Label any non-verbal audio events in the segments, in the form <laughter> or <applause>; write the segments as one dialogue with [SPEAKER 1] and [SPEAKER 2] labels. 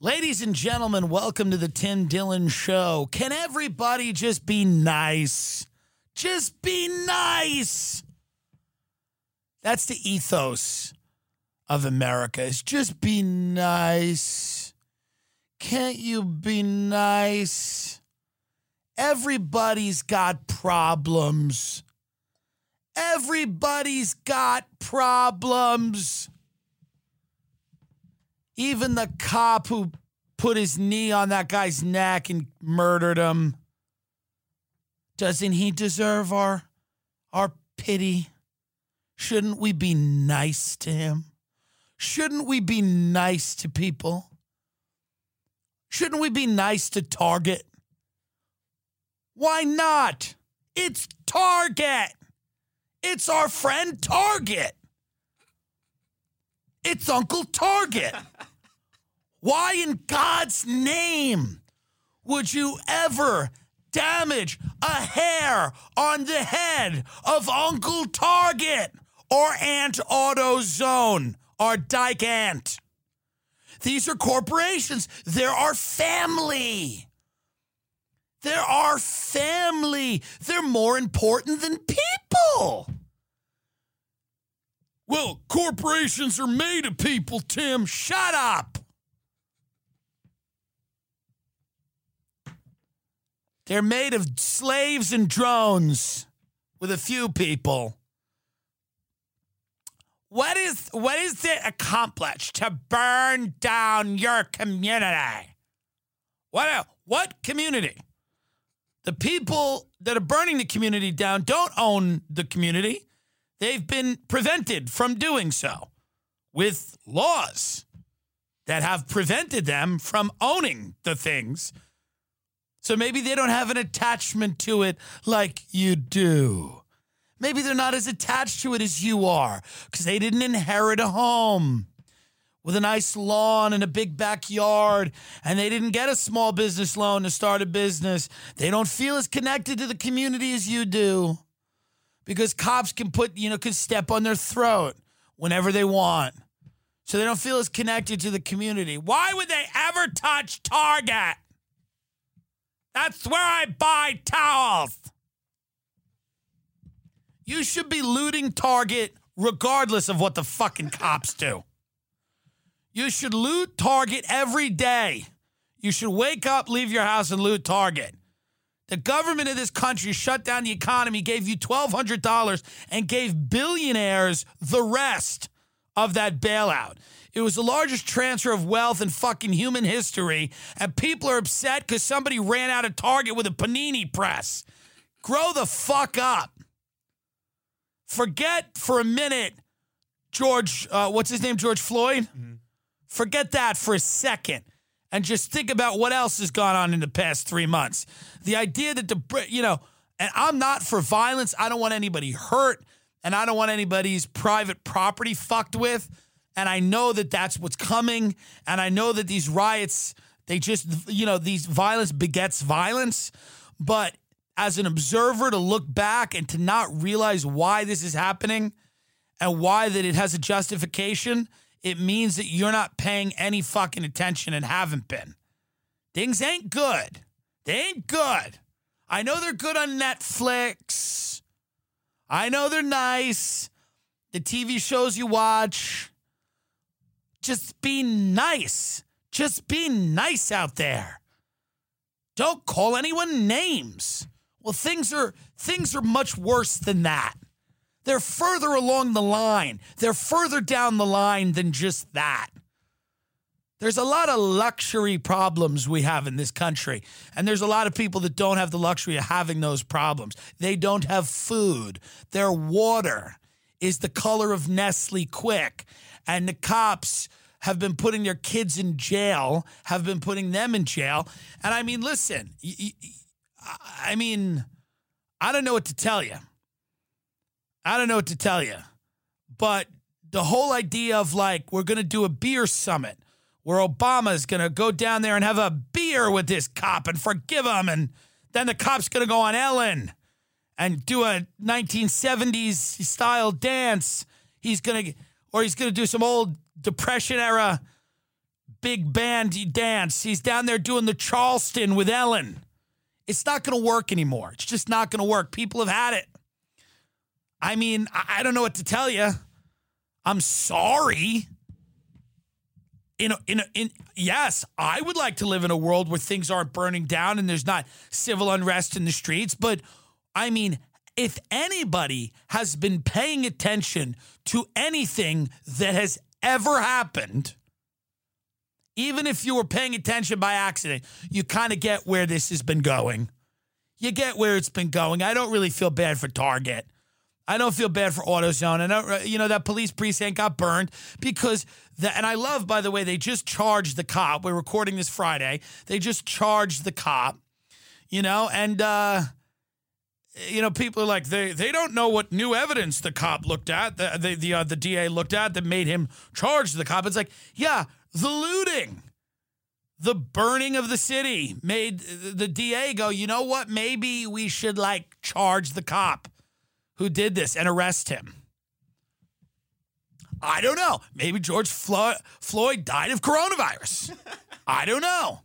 [SPEAKER 1] Ladies and gentlemen, welcome to the Tim Dillon Show. Can everybody just be nice? Just be nice. That's the ethos of America. Is just be nice. Can't you be nice? Everybody's got problems. Everybody's got problems. Even the cop who put his knee on that guy's neck and murdered him. Doesn't he deserve our our pity? Shouldn't we be nice to him? Shouldn't we be nice to people? Shouldn't we be nice to Target? Why not? It's Target. It's our friend Target. It's Uncle Target. <laughs> Why in God's name would you ever damage a hair on the head of Uncle Target or Aunt AutoZone or Dyke Ant? These are corporations. They're our family. They're our family. They're more important than people. Well, corporations are made of people, Tim. Shut up. They're made of slaves and drones with a few people. What is what is it accomplished to burn down your community? What what community? The people that are burning the community down don't own the community. They've been prevented from doing so with laws that have prevented them from owning the things. So maybe they don't have an attachment to it like you do. Maybe they're not as attached to it as you are because they didn't inherit a home with a nice lawn and a big backyard and they didn't get a small business loan to start a business. They don't feel as connected to the community as you do because cops can put, you know, can step on their throat whenever they want. So they don't feel as connected to the community. Why would they ever touch Target? That's where I buy towels. You should be looting Target regardless of what the fucking cops do. You should loot Target every day. You should wake up, leave your house, and loot Target. The government of this country shut down the economy, gave you $1,200, and gave billionaires the rest of that bailout. It was the largest transfer of wealth in fucking human history, and people are upset because somebody ran out of Target with a panini press. Grow the fuck up. Forget for a minute George, uh, what's his name, George Floyd? Mm-hmm. Forget that for a second and just think about what else has gone on in the past three months. The idea that the, you know, and I'm not for violence. I don't want anybody hurt and I don't want anybody's private property fucked with. And I know that that's what's coming. And I know that these riots, they just, you know, these violence begets violence. But as an observer to look back and to not realize why this is happening and why that it has a justification it means that you're not paying any fucking attention and haven't been. Things ain't good. They ain't good. I know they're good on Netflix. I know they're nice. The TV shows you watch. Just be nice. Just be nice out there. Don't call anyone names. Well, things are things are much worse than that. They're further along the line. They're further down the line than just that. There's a lot of luxury problems we have in this country. And there's a lot of people that don't have the luxury of having those problems. They don't have food. Their water is the color of Nestle Quik. And the cops have been putting their kids in jail, have been putting them in jail. And I mean, listen, I mean, I don't know what to tell you. I don't know what to tell you. But the whole idea of like, we're going to do a beer summit where Obama is going to go down there and have a beer with this cop and forgive him. And then the cop's going to go on Ellen and do a 1970s style dance. He's going to, or he's going to do some old Depression era big band dance. He's down there doing the Charleston with Ellen. It's not going to work anymore. It's just not going to work. People have had it. I mean, I don't know what to tell you. I'm sorry. In a, in a, in yes, I would like to live in a world where things aren't burning down and there's not civil unrest in the streets, but I mean, if anybody has been paying attention to anything that has ever happened, even if you were paying attention by accident, you kind of get where this has been going. You get where it's been going. I don't really feel bad for Target. I don't feel bad for AutoZone. And uh, you know that police precinct got burned because the, and I love by the way they just charged the cop. We're recording this Friday. They just charged the cop. You know, and uh you know, people are like they they don't know what new evidence the cop looked at, the the the, uh, the DA looked at that made him charge the cop. It's like, yeah, the looting, the burning of the city made the DA go, you know what? Maybe we should like charge the cop who did this and arrest him. I don't know. Maybe George Flo- Floyd died of coronavirus. <laughs> I don't know.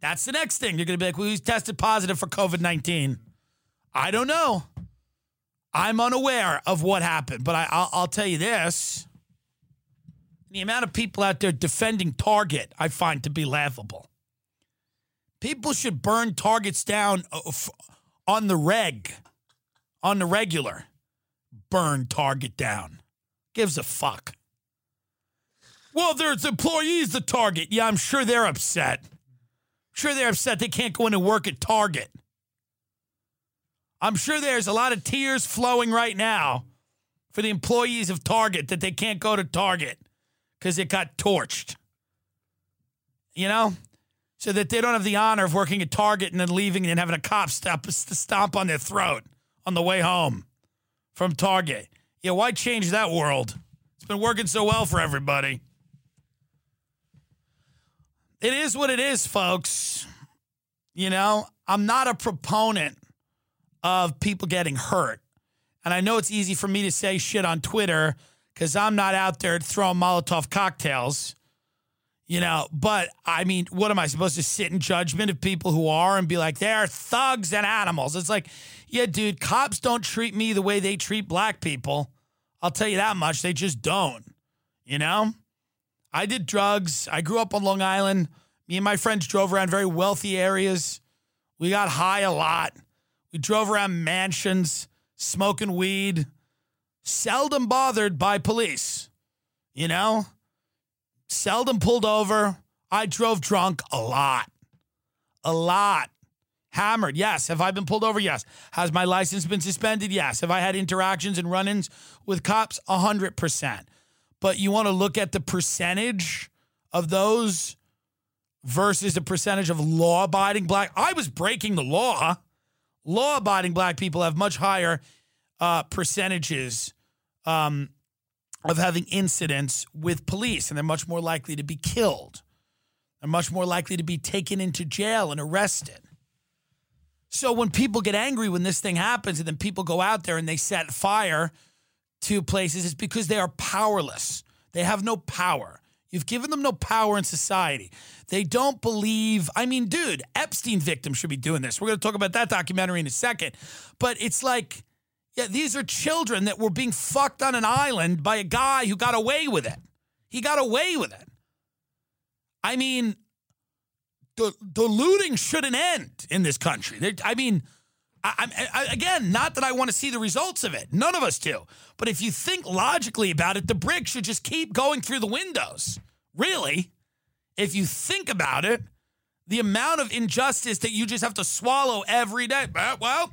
[SPEAKER 1] That's the next thing. You're going to be like, well, he's tested positive for COVID 19. I don't know. I'm unaware of what happened, but I, will tell you this. The amount of people out there defending Target, I find to be laughable. People should burn Targets down uh, on the reg on the regular, burn Target down. Gives a fuck. Well, there's employees the Target. Yeah, I'm sure they're upset. I'm sure they're upset they can't go in and work at Target. I'm sure there's a lot of tears flowing right now for the employees of Target that they can't go to Target because it got torched. You know? So that they don't have the honor of working at Target and then leaving and having a cop stop, stomp on their throat on the way home from Target. Yeah, why change that world? It's been working so well for everybody. It is what it is, folks. You know, I'm not a proponent of people getting hurt. And I know it's easy for me to say shit on Twitter because I'm not out there throwing Molotov cocktails you know, but I mean, what am I supposed to sit in judgment of people who are and be like, they're thugs and animals? It's like, yeah, dude, cops don't treat me the way they treat black people. I'll tell you that much. They just don't. You know? I did drugs. I grew up on Long Island. Me and my friends drove around very wealthy areas. We got high a lot. We drove around mansions, smoking weed, seldom bothered by police. You know? seldom pulled over. I drove drunk a lot. A lot. Hammered, yes. Have I been pulled over? Yes. Has my license been suspended? Yes. Have I had interactions and run ins with cops? 100%. But you want to look at the percentage of those versus the percentage of law abiding black. I was breaking the law. Law abiding black people have much higher uh, percentages um, of having incidents with police, and they're much more likely to be killed. They're much more likely to be taken into jail and arrested. So when people get angry when this thing happens, and then people go out there and they set fire to places, it's because they are powerless. They have no power. You've given them no power in society. They don't believe. I mean, dude, Epstein victims should be doing this. We're going to talk about that documentary in a second. But it's like yeah, these are children that were being fucked on an island by a guy who got away with it. He got away with it. I mean, the, the looting shouldn't end in this country. I mean, I, I, again, not that I want to see the results of it. None of us do. But if you think logically about it, the brick should just keep going through the windows. Really, if you think about it, the amount of injustice that you just have to swallow every day. Well,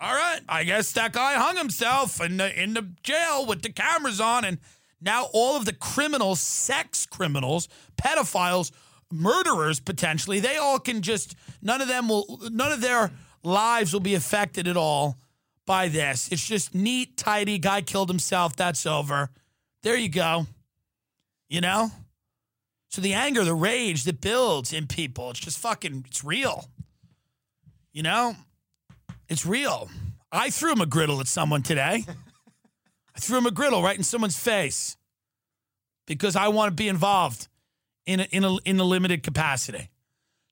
[SPEAKER 1] all right, I guess that guy hung himself in the in the jail with the cameras on, and Now all of the criminals, sex criminals, pedophiles, murderers potentially, they all can just none of them will none of their lives will be affected at all by this. It's just neat, tidy, guy killed himself, that's over. There you go. You know? So the anger, the rage that builds in people, it's just fucking it's real. You know? It's real. I threw him a griddle at someone today. I threw him a griddle right in someone's face because I want to be involved in a, in a, in a limited capacity.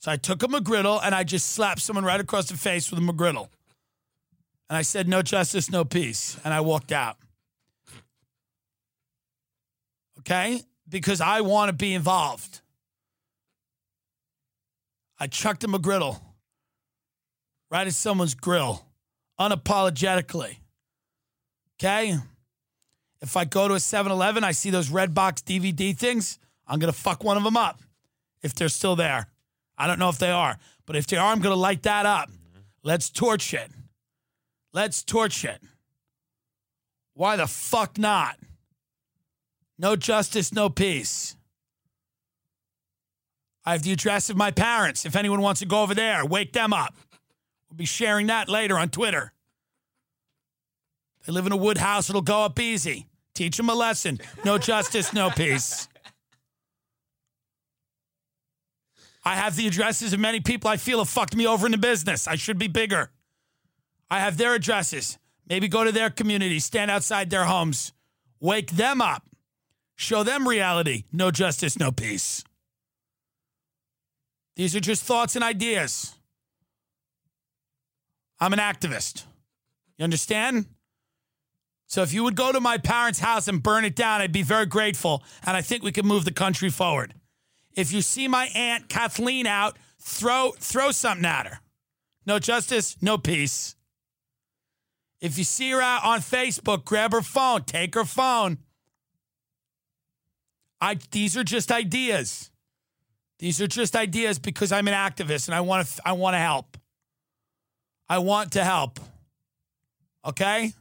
[SPEAKER 1] So I took a McGriddle and I just slapped someone right across the face with a McGriddle. And I said, no justice, no peace. And I walked out. Okay? Because I want to be involved. I chucked a McGriddle right at someone's grill unapologetically. Okay? If I go to a 7 Eleven, I see those red box DVD things, I'm going to fuck one of them up if they're still there. I don't know if they are, but if they are, I'm going to light that up. Let's torch it. Let's torch it. Why the fuck not? No justice, no peace. I have the address of my parents. If anyone wants to go over there, wake them up. We'll be sharing that later on Twitter. They live in a wood house, it'll go up easy. Teach them a lesson. No justice, no peace. I have the addresses of many people I feel have fucked me over in the business. I should be bigger. I have their addresses. Maybe go to their community, stand outside their homes, wake them up, show them reality. No justice, no peace. These are just thoughts and ideas. I'm an activist. You understand? So if you would go to my parents' house and burn it down, I'd be very grateful. And I think we could move the country forward. If you see my aunt Kathleen out, throw throw something at her. No justice, no peace. If you see her out on Facebook, grab her phone, take her phone. I these are just ideas. These are just ideas because I'm an activist and I want to I want to help. I want to help. Okay?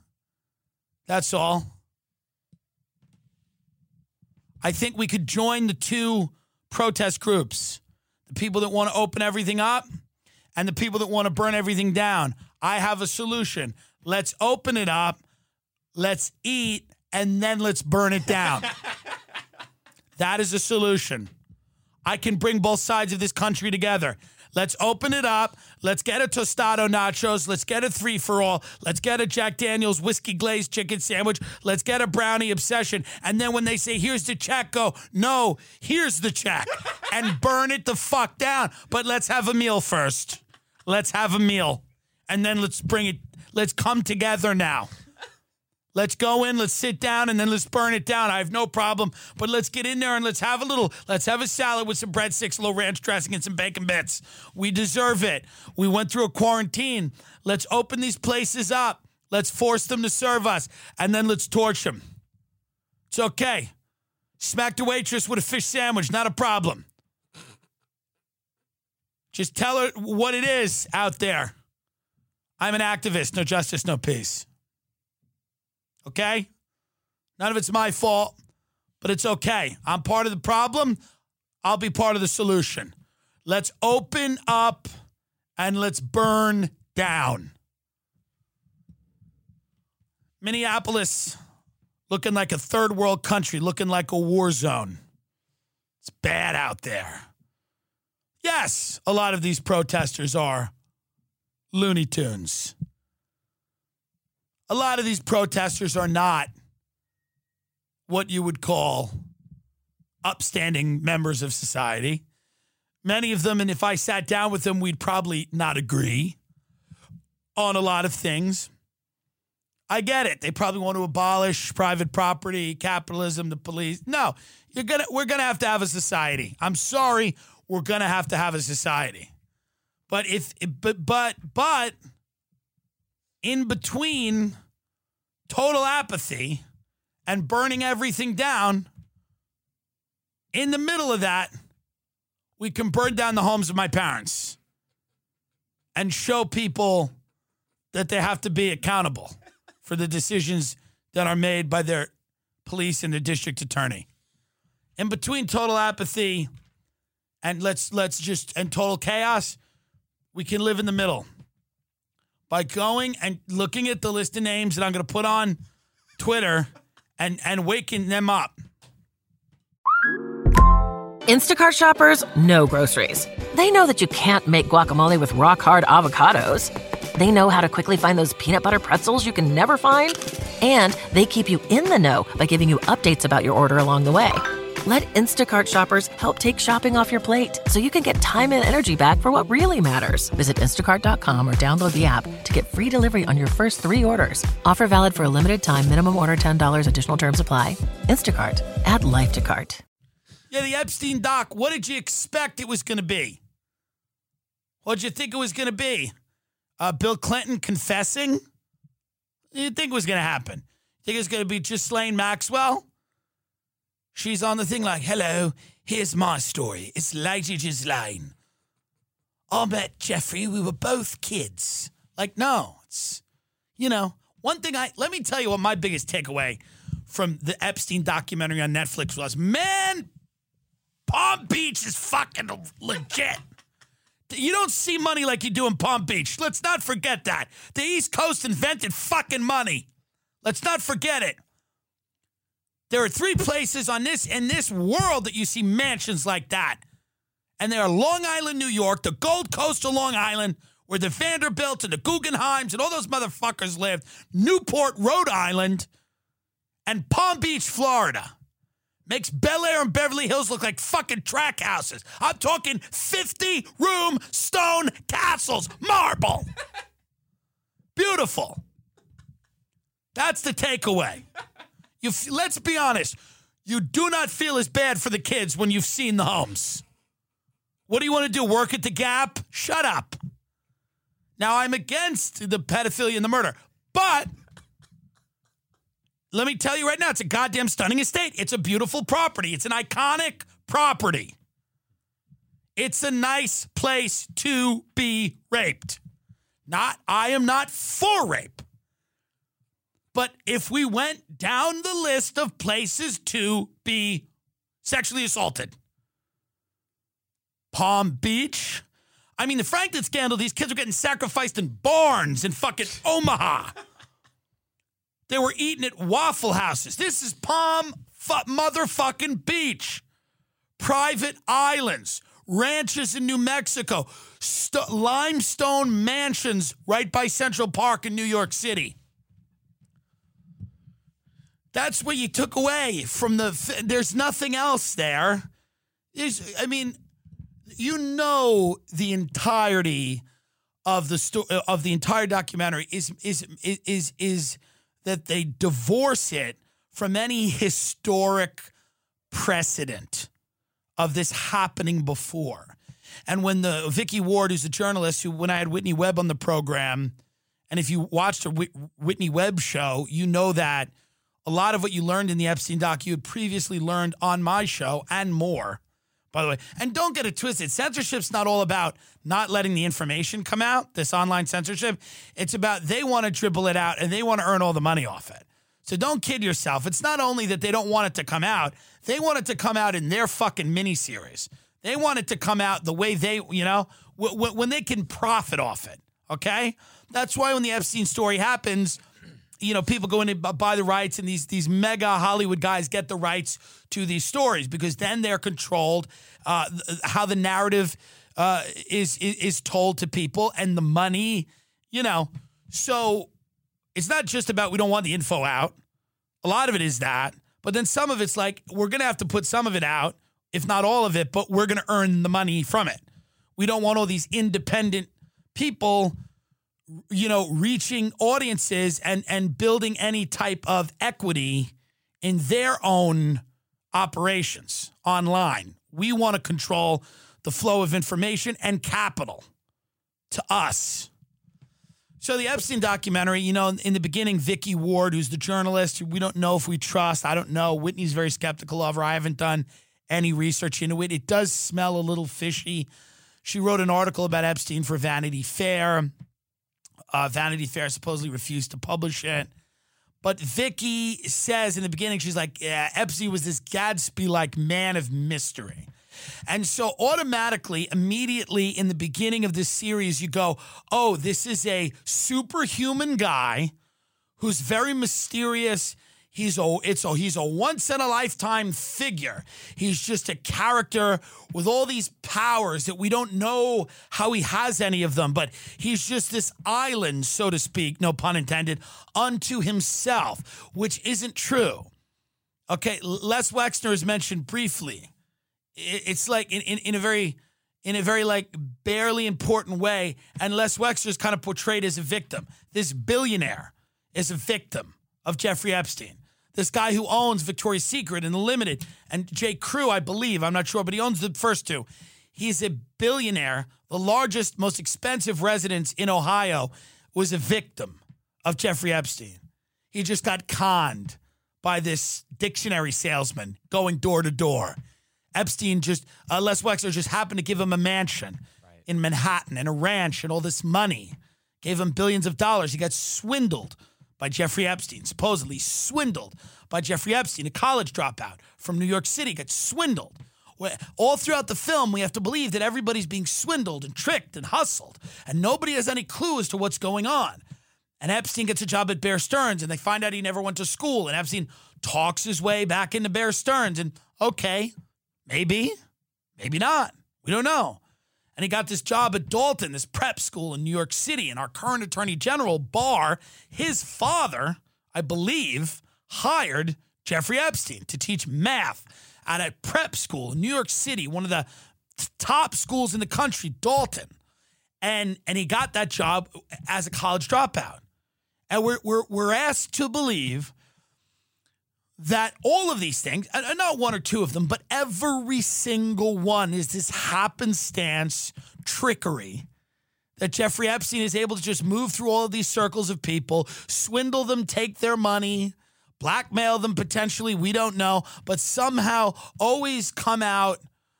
[SPEAKER 1] That's all. I think we could join the two protest groups the people that want to open everything up and the people that want to burn everything down. I have a solution. Let's open it up, let's eat, and then let's burn it down. <laughs> that is a solution. I can bring both sides of this country together. Let's open it up. Let's get a tostado nachos. Let's get a three for all. Let's get a Jack Daniels whiskey glazed chicken sandwich. Let's get a brownie obsession. And then when they say, here's the check, go, no, here's the check. <laughs> and burn it the fuck down. But let's have a meal first. Let's have a meal. And then let's bring it, let's come together now. Let's go in, let's sit down, and then let's burn it down. I have no problem. But let's get in there and let's have a little, let's have a salad with some breadsticks, a little ranch dressing, and some bacon bits. We deserve it. We went through a quarantine. Let's open these places up. Let's force them to serve us, and then let's torch them. It's okay. Smack the waitress with a fish sandwich, not a problem. Just tell her what it is out there. I'm an activist. No justice, no peace. Okay? None of it's my fault, but it's okay. I'm part of the problem. I'll be part of the solution. Let's open up and let's burn down. Minneapolis looking like a third world country, looking like a war zone. It's bad out there. Yes, a lot of these protesters are Looney Tunes a lot of these protesters are not what you would call upstanding members of society. Many of them, and if I sat down with them, we'd probably not agree on a lot of things. I get it. They probably want to abolish private property, capitalism, the police. No, you're gonna we're gonna have to have a society. I'm sorry, we're gonna have to have a society. But if but but but in between total apathy and burning everything down, in the middle of that, we can burn down the homes of my parents and show people that they have to be accountable for the decisions that are made by their police and the district attorney. In between total apathy and let's let's just and total chaos, we can live in the middle by going and looking at the list of names that I'm going to put on Twitter and and waking them up.
[SPEAKER 2] Instacart shoppers know groceries. They know that you can't make guacamole with rock hard avocados. They know how to quickly find those peanut butter pretzels you can never find. And they keep you in the know by giving you updates about your order along the way. Let Instacart shoppers help take shopping off your plate so you can get time and energy back for what really matters. Visit instacart.com or download the app to get free delivery on your first three orders. Offer valid for a limited time, minimum order $10, additional terms apply. Instacart, add life to cart.
[SPEAKER 1] Yeah, the Epstein doc, what did you expect it was going to be? What did you think it was going to be? Uh, Bill Clinton confessing? What did you think was going to happen? Think it was going to be Ghislaine Maxwell? She's on the thing like, hello, here's my story. It's Lady Ghislaine. I met Jeffrey. We were both kids. Like, no, it's, you know, one thing I, let me tell you what my biggest takeaway from the Epstein documentary on Netflix was man, Palm Beach is fucking legit. You don't see money like you do in Palm Beach. Let's not forget that. The East Coast invented fucking money. Let's not forget it. There are three places on this in this world that you see mansions like that. And they are Long Island, New York, the Gold Coast of Long Island, where the Vanderbilts and the Guggenheims and all those motherfuckers lived, Newport, Rhode Island, and Palm Beach, Florida. Makes Bel Air and Beverly Hills look like fucking track houses. I'm talking 50 room stone castles, marble. <laughs> Beautiful. That's the takeaway. You let's be honest. You do not feel as bad for the kids when you've seen the homes. What do you want to do? Work at the Gap? Shut up. Now I'm against the pedophilia and the murder, but let me tell you right now, it's a goddamn stunning estate. It's a beautiful property. It's an iconic property. It's a nice place to be raped. Not, I am not for rape. But if we went down the list of places to be sexually assaulted, Palm Beach. I mean, the Franklin scandal, these kids were getting sacrificed in barns in fucking Omaha. They were eating at Waffle Houses. This is Palm fu- motherfucking Beach. Private islands, ranches in New Mexico, st- limestone mansions right by Central Park in New York City. That's what you took away from the. There's nothing else there. There's, I mean, you know, the entirety of the sto- of the entire documentary is is is is, is that they divorce it from any historic precedent of this happening before. And when the Vicky Ward, who's a journalist, who when I had Whitney Webb on the program, and if you watched a Whitney Webb show, you know that a lot of what you learned in the Epstein doc you had previously learned on my show and more. By the way, and don't get it twisted. Censorship's not all about not letting the information come out, this online censorship. It's about they want to dribble it out and they want to earn all the money off it. So don't kid yourself. It's not only that they don't want it to come out, they want it to come out in their fucking miniseries. They want it to come out the way they, you know, w- w- when they can profit off it. Okay? That's why when the Epstein story happens, you know, people go in and buy the rights, and these these mega Hollywood guys get the rights to these stories because then they're controlled uh, how the narrative uh, is, is is told to people and the money, you know. So it's not just about we don't want the info out. A lot of it is that, but then some of it's like we're gonna have to put some of it out, if not all of it, but we're gonna earn the money from it. We don't want all these independent people you know, reaching audiences and and building any type of equity in their own operations online. We want to control the flow of information and capital to us. So the Epstein documentary, you know, in the beginning, Vicky Ward, who's the journalist, we don't know if we trust. I don't know. Whitney's very skeptical of her. I haven't done any research into it. It does smell a little fishy. She wrote an article about Epstein for Vanity Fair. Uh, Vanity Fair supposedly refused to publish it. But Vicky says in the beginning, she's like, yeah, Epstein was this Gatsby like man of mystery. And so automatically, immediately in the beginning of this series, you go, oh, this is a superhuman guy who's very mysterious. He's a it's a he's a once in a lifetime figure. He's just a character with all these powers that we don't know how he has any of them, but he's just this island, so to speak, no pun intended, unto himself, which isn't true. Okay, Les Wexner is mentioned briefly. It's like in, in, in a very in a very like barely important way, and Les Wexner is kind of portrayed as a victim. This billionaire is a victim of Jeffrey Epstein. This guy who owns Victoria's Secret and The Limited and J. Crew, I believe, I'm not sure, but he owns the first two. He's a billionaire. The largest, most expensive residence in Ohio was a victim of Jeffrey Epstein. He just got conned by this dictionary salesman going door to door. Epstein just, uh, Les Wexner just happened to give him a mansion right. in Manhattan and a ranch and all this money. Gave him billions of dollars. He got swindled by Jeffrey Epstein, supposedly swindled by Jeffrey Epstein, a college dropout from New York City, got swindled. All throughout the film, we have to believe that everybody's being swindled and tricked and hustled, and nobody has any clue as to what's going on. And Epstein gets a job at Bear Stearns, and they find out he never went to school. And Epstein talks his way back into Bear Stearns, and okay, maybe, maybe not. We don't know and he got this job at Dalton, this prep school in New York City. And our current attorney general, Barr, his father, I believe, hired Jeffrey Epstein to teach math at a prep school in New York City, one of the top schools in the country, Dalton. And, and he got that job as a college dropout. And we're, we're, we're asked to believe that all of these things, and not one or two of them, but every single one is this happenstance trickery that Jeffrey Epstein is able to just move through all of these circles of people, swindle them, take their money, blackmail them potentially, we don't know, but somehow always come out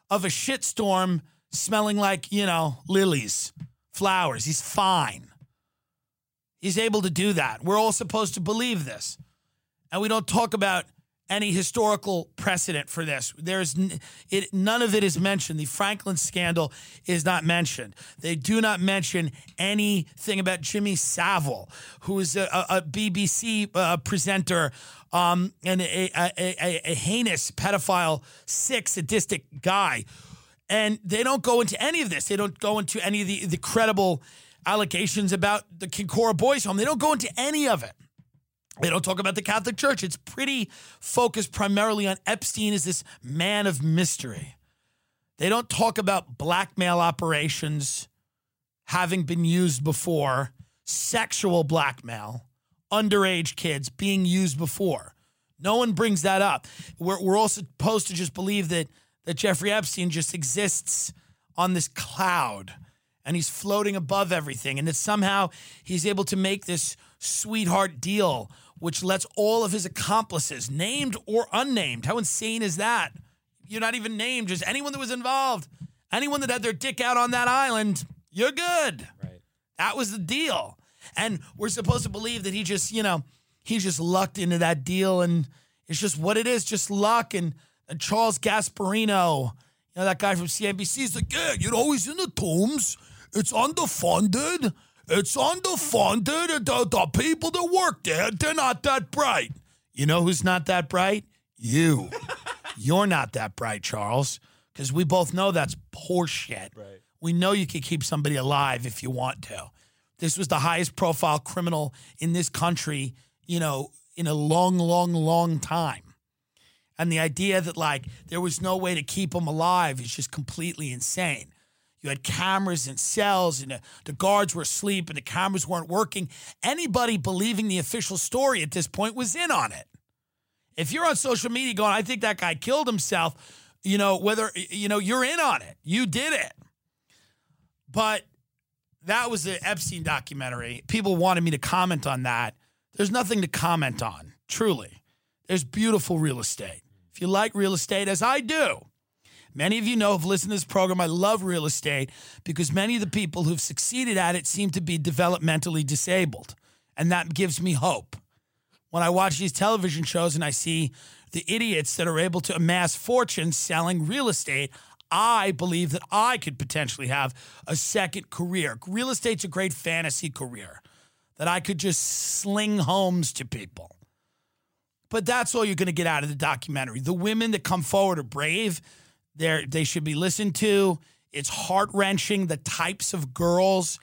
[SPEAKER 1] of a shitstorm smelling like, you know, lilies, flowers. He's fine. He's able to do that. We're all supposed to believe this and we don't talk about any historical precedent for this. There's it, none of it is mentioned. The Franklin scandal is not mentioned. They do not mention anything about Jimmy Savile, who is a, a BBC uh, presenter um, and a, a, a, heinous pedophile, sick, sadistic guy. And they don't go into any of this. They don't go into any of the, the credible allegations about the Kincora Boys Home. They don't go into any of it. They don't talk about the Catholic Church. It's pretty focused primarily on Epstein as this man of mystery. They don't talk about blackmail operations having been used before, sexual blackmail, underage kids being used before. No one brings that up. We're, we're all supposed to just believe that, that Jeffrey Epstein just exists on this cloud and he's floating above everything, and that somehow he's able to make this sweetheart deal which lets all of his accomplices, named or unnamed, how insane is that? You're not even named, just anyone that was involved, anyone that had their dick out on that island, you're good.
[SPEAKER 3] Right.
[SPEAKER 1] That was the deal. And we're supposed to believe that he just, you know, he just lucked into that deal and it's just what it is, just luck. And, and Charles Gasparino, you know, that guy from CNBC is like, yeah, you know, he's in the tombs. It's underfunded. It's underfunded. The, the people that work there, they're not that bright. You know who's not that bright? You. <laughs> You're not that bright, Charles, because we both know that's horseshit.
[SPEAKER 3] Right.
[SPEAKER 1] We know you can keep somebody alive if you want to. This was the highest profile criminal in this country, you know, in a long, long, long time. And the idea that, like, there was no way to keep him alive is just completely insane. You had cameras in cells, and the, the, guards were asleep, and the cameras weren't working. Anybody believing the official story at this point was in on it. If you're on social media going, I think that guy killed himself, you know, whether, you know, you're in on it. You did it. But that was the Epstein documentary. People wanted me to comment on that. There's nothing to comment on, truly. There's beautiful real estate. If you like real estate, as I do, Many of you know, have listened to this program. I love real estate because many of the people who've succeeded at it seem to be developmentally disabled. And that gives me hope. when I watch these television shows and I see the idiots that are able to amass fortunes selling real estate. I believe that I could potentially have a second career. Real estate's a great fantasy career that I could just sling homes to people. But that's all you're going to get out of the documentary. The women that come forward are brave. They they should be listened to. It's heart wrenching. The types of girls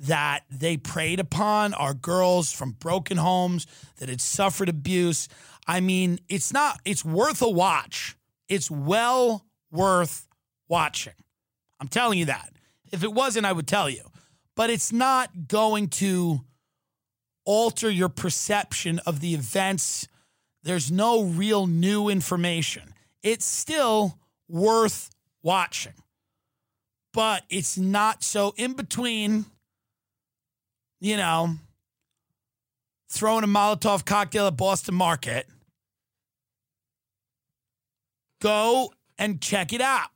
[SPEAKER 1] that they preyed upon are girls from broken homes that had suffered abuse. I mean, it's not. It's worth a watch. It's well worth watching. I'm telling you that. If it wasn't, I would tell you. But it's not going to alter your perception of the events there's no real new information. It's still worth watching, but it's not so in between, you know, throwing a Molotov cocktail at Boston Market. Go and check it out.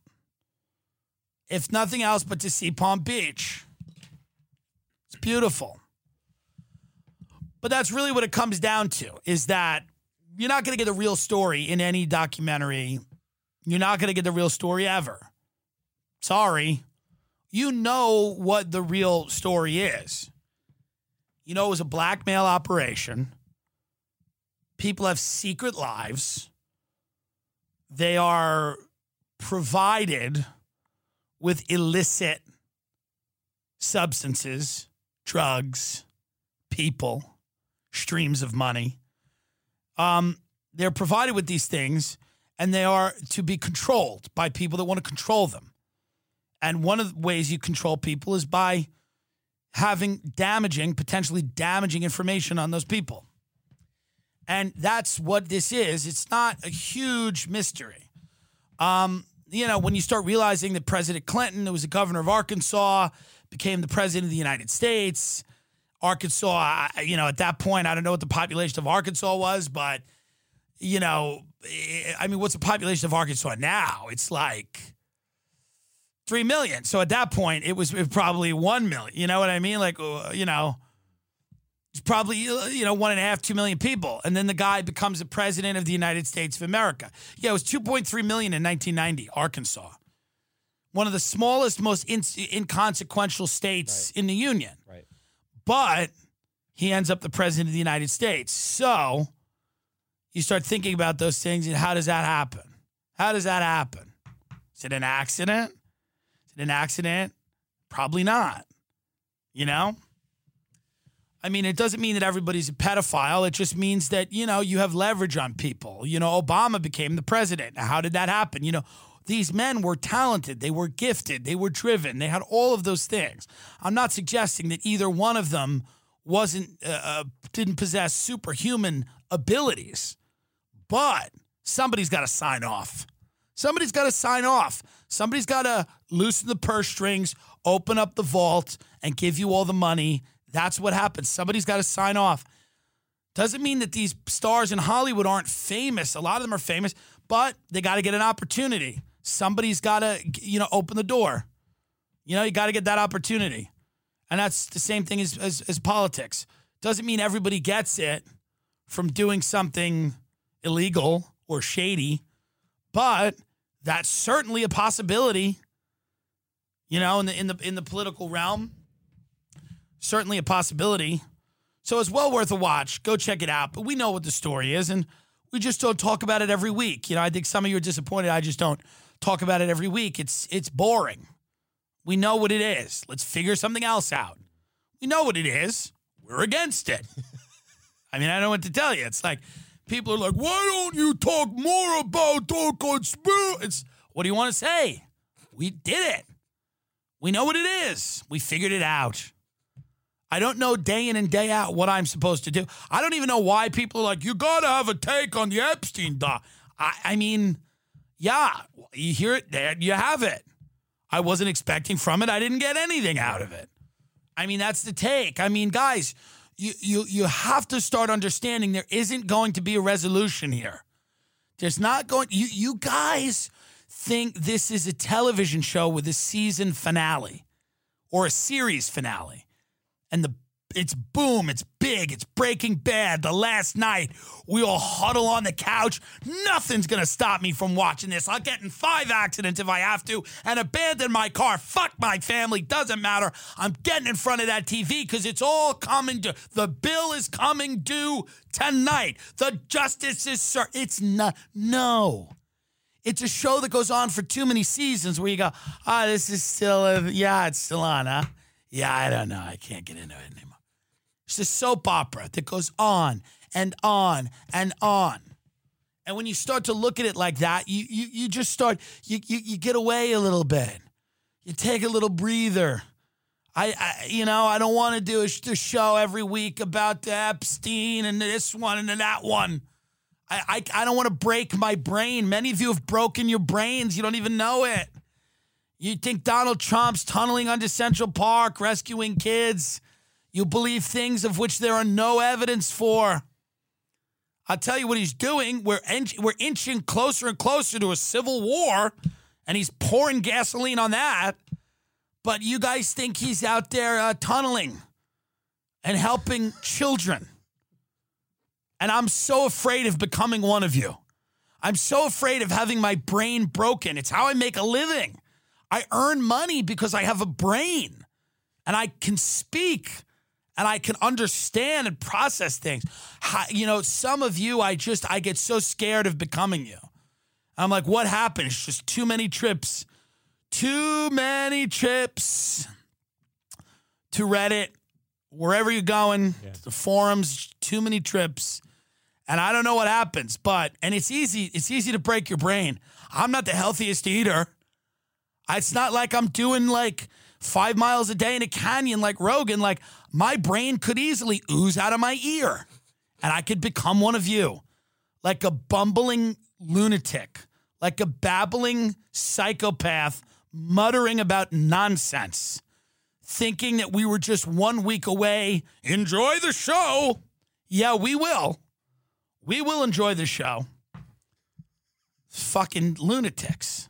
[SPEAKER 1] If nothing else but to see Palm Beach. It's beautiful. But that's really what it comes down to is that you're not going to get the real story in any documentary. You're not going to get the real story ever. Sorry. You know what the real story is. You know, it was a blackmail operation. People have secret lives. They are provided with illicit substances, drugs, people, streams of money. Um, they're provided with these things and they are to be controlled by people that want to control them. And one of the ways you control people is by having damaging, potentially damaging information on those people. And that's what this is. It's not a huge mystery. Um, you know, when you start realizing that President Clinton, who was the governor of Arkansas, became the president of the United States, Arkansas, you know, at that point, I don't know what the population of Arkansas was, but, you know, I mean, what's the population of Arkansas now? It's like 3 million. So at that point, it was probably 1 million. You know what I mean? Like, uh, you know, it's probably, uh, you know, one and a half, two million people. And then the guy becomes the president of the United States of America. Yeah, it was 2.3 million in 1990, Arkansas. One of the smallest, most in- inconsequential states right. in the Union Right. but he ends up the president of the United States. So you start thinking about those things and how does that happen? How does that happen? Is it an accident? Is it an accident? Probably not. You know? I mean, it doesn't mean that everybody's a pedophile. It just means that, you know, you have leverage on people. You know, Obama became the president. How did that happen? You know, these men were talented, they were gifted, they were driven, they had all of those things. I'm not suggesting that either one of them wasn't uh, uh didn't possess superhuman abilities, but somebody's got to sign off. Somebody's got to sign off. Somebody's got to loosen the purse strings, open up the vault, and give you all the money. That's what happens. Somebody's got to sign off. Doesn't mean that these stars in Hollywood aren't famous. A lot of them are famous, but they got to get an opportunity somebody's got to, you know, open the door. You know, you got to get that opportunity. And that's the same thing as, as, as politics. Doesn't mean everybody gets it from doing something illegal or shady, but that's certainly a possibility. You know, in the in the in the political realm, certainly a possibility. So it's well worth a watch. Go check it out. But we know what the story is, and we just don't talk about it every week. You know, I think some of you are disappointed. I just don't talk about it every week. It's it's boring. We know what it is. Let's figure something else out. We know what it is. We're against it. <laughs> I mean, I don't know what to tell you. It's like people are like, "Why don't you talk more about the conspiracy?" What do you want to say? We did it. We know what it is. We figured it out. I don't know day in and day out what I'm supposed to do. I don't even know why people are like, you gotta have a take on the Epstein doc. I, I mean, yeah, you hear it there, you have it. I wasn't expecting from it. I didn't get anything out of it. I mean, that's the take. I mean, guys, you you you have to start understanding there isn't going to be a resolution here. There's not going you you guys think this is a television show with a season finale or a series finale. And the it's boom, it's big, it's Breaking Bad. The last night, we all huddle on the couch. Nothing's gonna stop me from watching this. I'll get in five accidents if I have to and abandon my car. Fuck my family, doesn't matter. I'm getting in front of that TV because it's all coming due. The bill is coming due tonight. The justice is sir. It's not no. It's a show that goes on for too many seasons where you go, ah, oh, this is still, a, yeah, it's still on, huh? Yeah, I don't know. I can't get into it anymore. It's a soap opera that goes on and on and on. And when you start to look at it like that, you you, you just start, you, you, you get away a little bit. You take a little breather. I, I you know, I don't want to do a, a show every week about Epstein and this one and that one. I, I, I don't want to break my brain. Many of you have broken your brains. You don't even know it. You think Donald Trump's tunneling under Central Park, rescuing kids. You believe things of which there are no evidence for. I'll tell you what he's doing. We're, we're inching closer and closer to a civil war, and he's pouring gasoline on that. But you guys think he's out there uh, tunneling and helping children. And I'm so afraid of becoming one of you. I'm so afraid of having my brain broken. It's how I make a living. I earn money because I have a brain and I can speak and I can understand and process things. you know, some of you, I just, I get so scared of becoming you. I'm like, what happens? Just too many trips, too many trips to Reddit, wherever you're going, yeah. the forums, too many trips. And I don't know what happens, but and it's easy, it's easy to break your brain. I'm not the healthiest eater. It's not like I'm doing like five miles a day in a canyon like Rogan. Like my brain could easily ooze out of my ear and I could become one of you, like a bumbling lunatic, like a babbling psychopath muttering about nonsense, thinking that we were just one week away. Enjoy the show. Yeah, we will. We will enjoy the show. Fucking lunatics.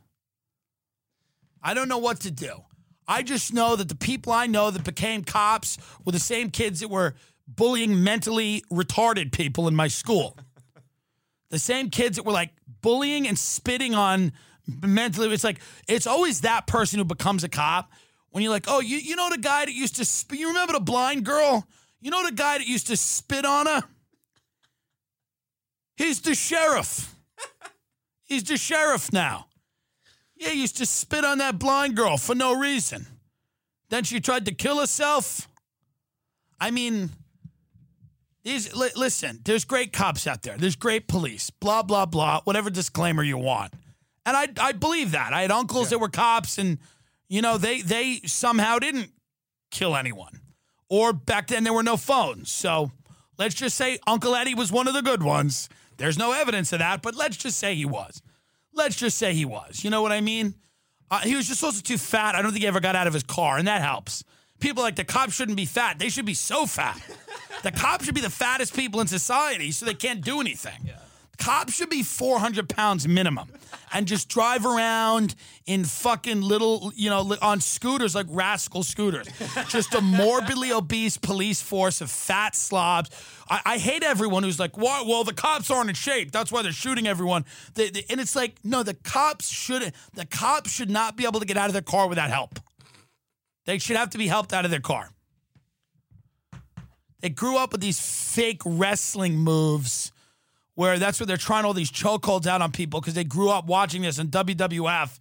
[SPEAKER 1] I don't know what to do. I just know that the people I know that became cops were the same kids that were bullying mentally retarded people in my school. the same kids that were like bullying and spitting on mentally. It's like, it's always that person who becomes a cop when you're like, oh, you, you know the guy that used to, sp- you remember the blind girl? You know the guy that used to spit on her? He's the sheriff. He's the sheriff now. Yeah, he used to spit on that blind girl for no reason. Then she tried to kill herself. I mean, these li- listen, there's great cops out there. There's great police. Blah blah blah. Whatever disclaimer you want. And I I believe that. I had uncles yeah. that were cops and you know, they they somehow didn't kill anyone. Or back then there were no phones. So, let's just say Uncle Eddie was one of the good ones. There's no evidence of that, but let's just say he was. Let's just say he was. You know what I mean? Uh, he was just also too fat. I don't think he ever got out of his car, and that helps. People like the cops shouldn't be fat. They should be so fat. <laughs> the cops should be the fattest people in society so they can't do anything. Yeah. Cops should be 400 pounds minimum and just drive around in fucking little, you know, on scooters like rascal scooters. just a morbidly obese police force of fat slobs. I, I hate everyone who's like, well, well, the cops aren't in shape. That's why they're shooting everyone. They, they, and it's like, no, the cops should the cops should not be able to get out of their car without help. They should have to be helped out of their car. They grew up with these fake wrestling moves where that's where they're trying all these chokeholds out on people because they grew up watching this in WWF.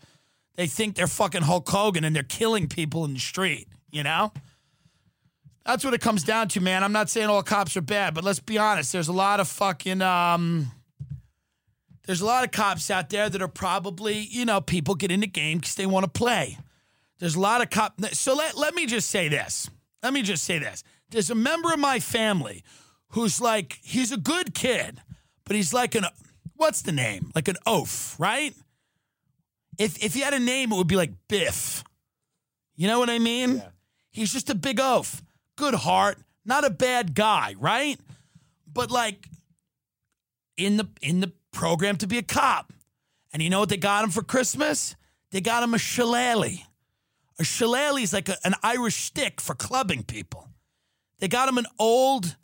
[SPEAKER 1] They think they're fucking Hulk Hogan and they're killing people in the street, you know? That's what it comes down to, man. I'm not saying all cops are bad, but let's be honest. There's a lot of fucking um there's a lot of cops out there that are probably, you know, people get in the game because they want to play. There's a lot of cop. So let, let me just say this. Let me just say this. There's a member of my family who's like, he's a good kid but he's like an what's the name? Like an oaf, right? If if he had a name, it would be like Biff. You know what I mean? Yeah. He's just a big oaf. Good heart, not a bad guy, right? But like in the in the program to be a cop. And you know what they got him for Christmas? They got him a shillelagh. A shillelagh is like a, an Irish stick for clubbing people. They got him an old.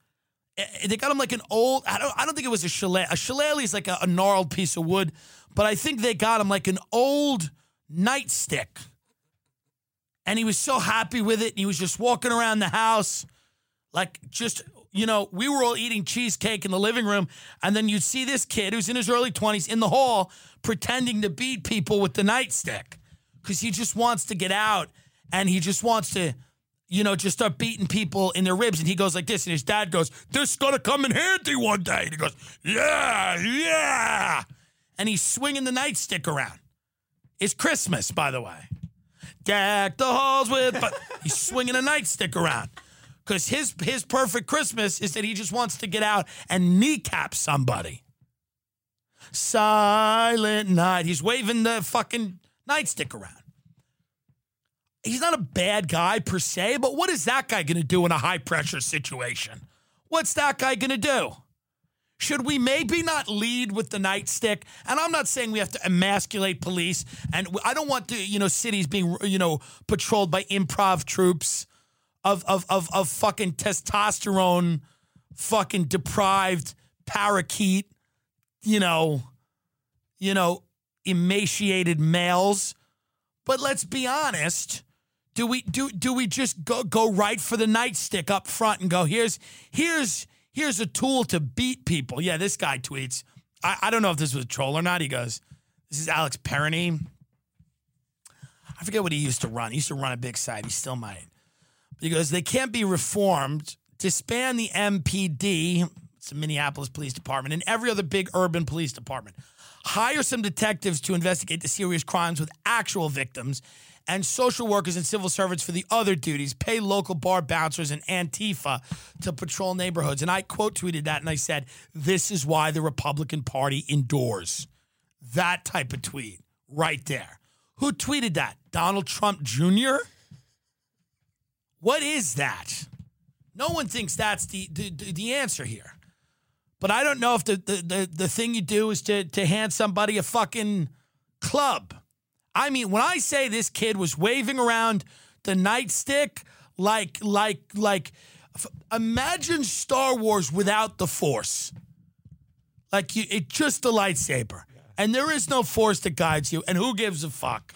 [SPEAKER 1] Eh, They got him like an old. I don't. I don't think it was a shillelagh. A shillelagh is like a, a gnarled piece of wood, but I think they got him like an old nightstick. And he was so happy with it. And he was just walking around the house, like just you know, we were all eating cheesecake in the living room, and then you'd see this kid who's in his early twenties in the hall pretending to beat people with the nightstick because he just wants to get out and he just wants to you know, just start beating people in their ribs. And he goes like this, and his dad goes, This is gonna come in handy one day. And he goes, Yeah, yeah. And he's swinging the nightstick around. It's Christmas, by the way. Deck the halls with, but <laughs> he's swinging a nightstick around. Because his, his perfect Christmas is that he just wants to get out and kneecap somebody. Silent night. He's waving the fucking nightstick around he's not a bad guy per se, but what is that guy going to do in a high pressure situation? What's that guy going to do? Should we maybe not lead with the nightstick? And I'm not saying we have to emasculate police, and I don't want to, you know, cities being, you know, patrolled by improv troops of of of of fucking testosterone, fucking deprived parakeet, you know, you know, emaciated males. But let's be honest. Do we do do we just go go right for the nightstick up front and go here's here's here's a tool to beat people? Yeah, this guy tweets. I, I don't know if this was a troll or not. He goes, "This is Alex Pareene." I forget what he used to run. He used to run a big site. He still might. But he goes, "They can't be reformed. Disband the MPD, it's the Minneapolis Police Department, and every other big urban police department. Hire some detectives to investigate the serious crimes with actual victims." And social workers and civil servants for the other duties. Pay local bar bouncers and Antifa to patrol neighborhoods. And I quote tweeted that and I said, This is why the Republican Party endures. That type of tweet right there. Who tweeted that? Donald Trump Jr.? What is that? No one thinks that's the, the, the answer here. But I don't know if the, the, the, the thing you do is to, to hand somebody a fucking club. I mean, when I say this kid was waving around the nightstick like like like f- imagine Star Wars without the Force. Like you, it just a lightsaber, and there is no Force that guides you. And who gives a fuck?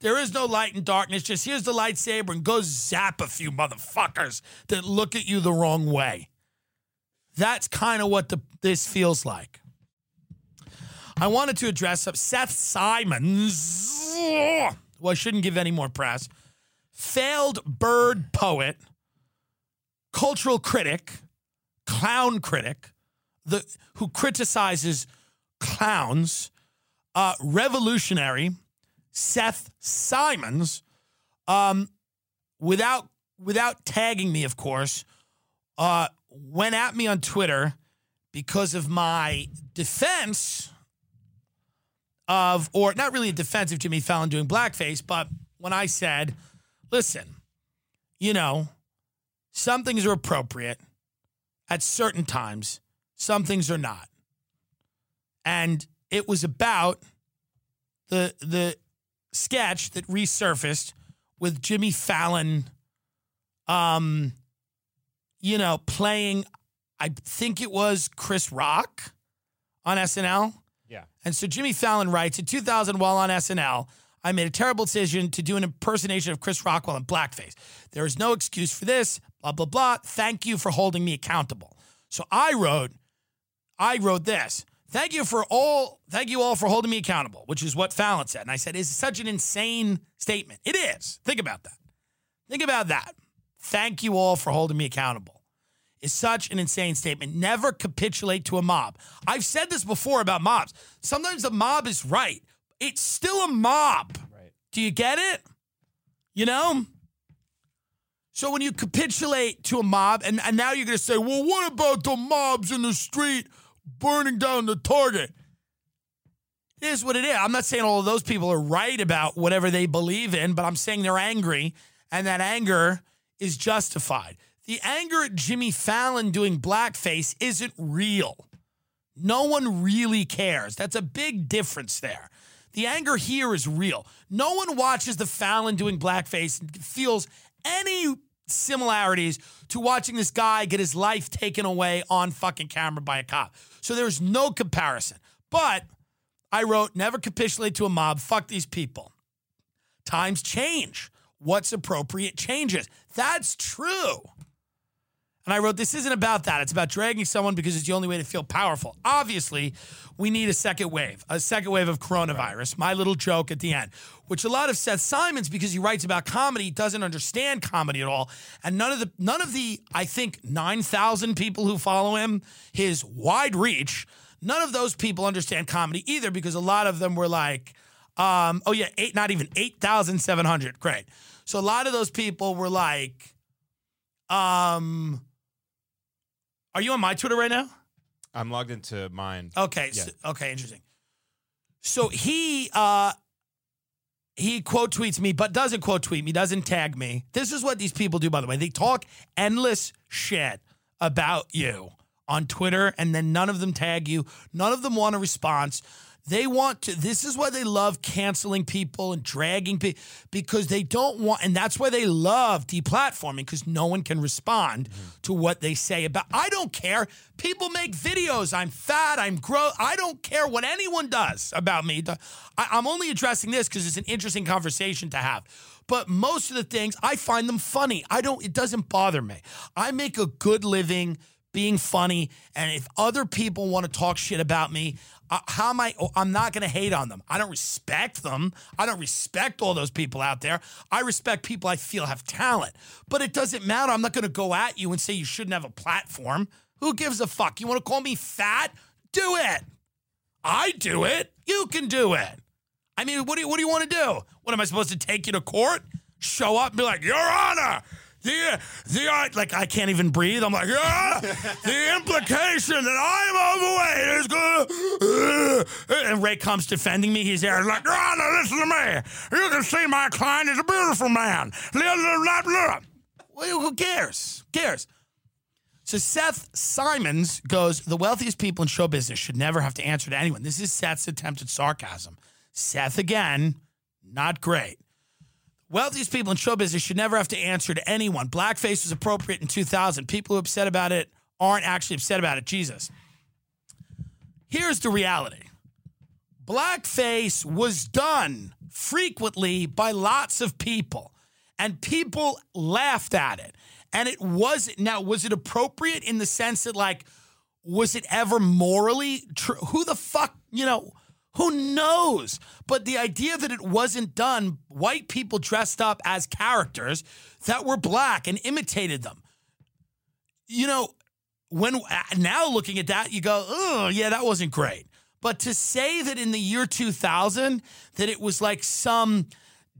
[SPEAKER 1] There is no light and darkness. Just here's the lightsaber and go zap a few motherfuckers that look at you the wrong way. That's kind of what the, this feels like. I wanted to address Seth Simons. Well, I shouldn't give any more press. Failed bird poet, cultural critic, clown critic, the who criticizes clowns, uh, revolutionary Seth Simons, um, without without tagging me, of course, uh, went at me on Twitter because of my defense of, or not really a defensive Jimmy Fallon doing blackface, but when I said, listen, you know, some things are appropriate at certain times, some things are not. And it was about the the sketch that resurfaced with Jimmy Fallon um you know playing I think it was Chris Rock on SNL. And so Jimmy Fallon writes In 2000, while on SNL, I made a terrible decision to do an impersonation of Chris Rock while in blackface. There is no excuse for this, blah, blah, blah. Thank you for holding me accountable. So I wrote, I wrote this. Thank you for all, thank you all for holding me accountable, which is what Fallon said. And I said, it's such an insane statement. It is. Think about that. Think about that. Thank you all for holding me accountable is such an insane statement. Never capitulate to a mob. I've said this before about mobs. Sometimes the mob is right. It's still a mob.
[SPEAKER 3] Right.
[SPEAKER 1] Do you get it? You know? So when you capitulate to a mob, and, and now you're going to say, well, what about the mobs in the street burning down the target? Here's what it is. I'm not saying all of those people are right about whatever they believe in, but I'm saying they're angry, and that anger is justified. The anger at Jimmy Fallon doing blackface isn't real. No one really cares. That's a big difference there. The anger here is real. No one watches the Fallon doing blackface and feels any similarities to watching this guy get his life taken away on fucking camera by a cop. So there's no comparison. But I wrote, never capitulate to a mob. Fuck these people. Times change. What's appropriate changes. That's true. And I wrote, this isn't about that. It's about dragging someone because it's the only way to feel powerful. Obviously, we need a second wave, a second wave of coronavirus. My little joke at the end, which a lot of Seth Simons, because he writes about comedy, doesn't understand comedy at all. And none of the, none of the, I think, 9,000 people who follow him, his wide reach, none of those people understand comedy either because a lot of them were like, um, oh yeah, eight, not even 8,700. Great. So a lot of those people were like, um, are you on my Twitter right now?
[SPEAKER 3] I'm logged into mine.
[SPEAKER 1] Okay.
[SPEAKER 3] Yeah.
[SPEAKER 1] So, okay. Interesting. So he uh he quote tweets me, but doesn't quote tweet me, doesn't tag me. This is what these people do, by the way. They talk endless shit about you on Twitter, and then none of them tag you. None of them want a response. They want to, this is why they love canceling people and dragging people because they don't want, and that's why they love deplatforming because no one can respond mm-hmm. to what they say about. I don't care. People make videos. I'm fat. I'm gross. I don't care what anyone does about me. I, I'm only addressing this because it's an interesting conversation to have. But most of the things, I find them funny. I don't, it doesn't bother me. I make a good living being funny. And if other people want to talk shit about me, uh, how am I? oh, I'm not going to hate on them. I don't respect them. I don't respect all those people out there. I respect people I feel have talent. But it doesn't matter. I'm not going to go at you and say you shouldn't have a platform. Who gives a fuck? You want to call me fat? Do it. I do it. You can do it. I mean, what do you, what do you want to do? What am I supposed to take you to court? Show up and be like, Your Honor, the the uh, like I can't even breathe. I'm like, yeah, the <laughs> implication that I'm overweight is good. and Ray comes defending me. He's there, he's like, Your Honor, listen to me. You can see my client is a beautiful man. Well, who cares? Who cares? So Seth Simons goes, the wealthiest people in show business should never have to answer to anyone. This is Seth's attempt at sarcasm. Seth again, not great. Wealthiest people in show business should never have to answer to anyone. Blackface was appropriate in 2000. People who are upset about it aren't actually upset about it. Jesus. Here's the reality blackface was done frequently by lots of people, and people laughed at it. And it wasn't, now, was it appropriate in the sense that, like, was it ever morally true? Who the fuck, you know, who knows? But the idea that it wasn't done, white people dressed up as characters that were black and imitated them. You know, when now looking at that, you go, oh, yeah, that wasn't great. But to say that in the year 2000, that it was like some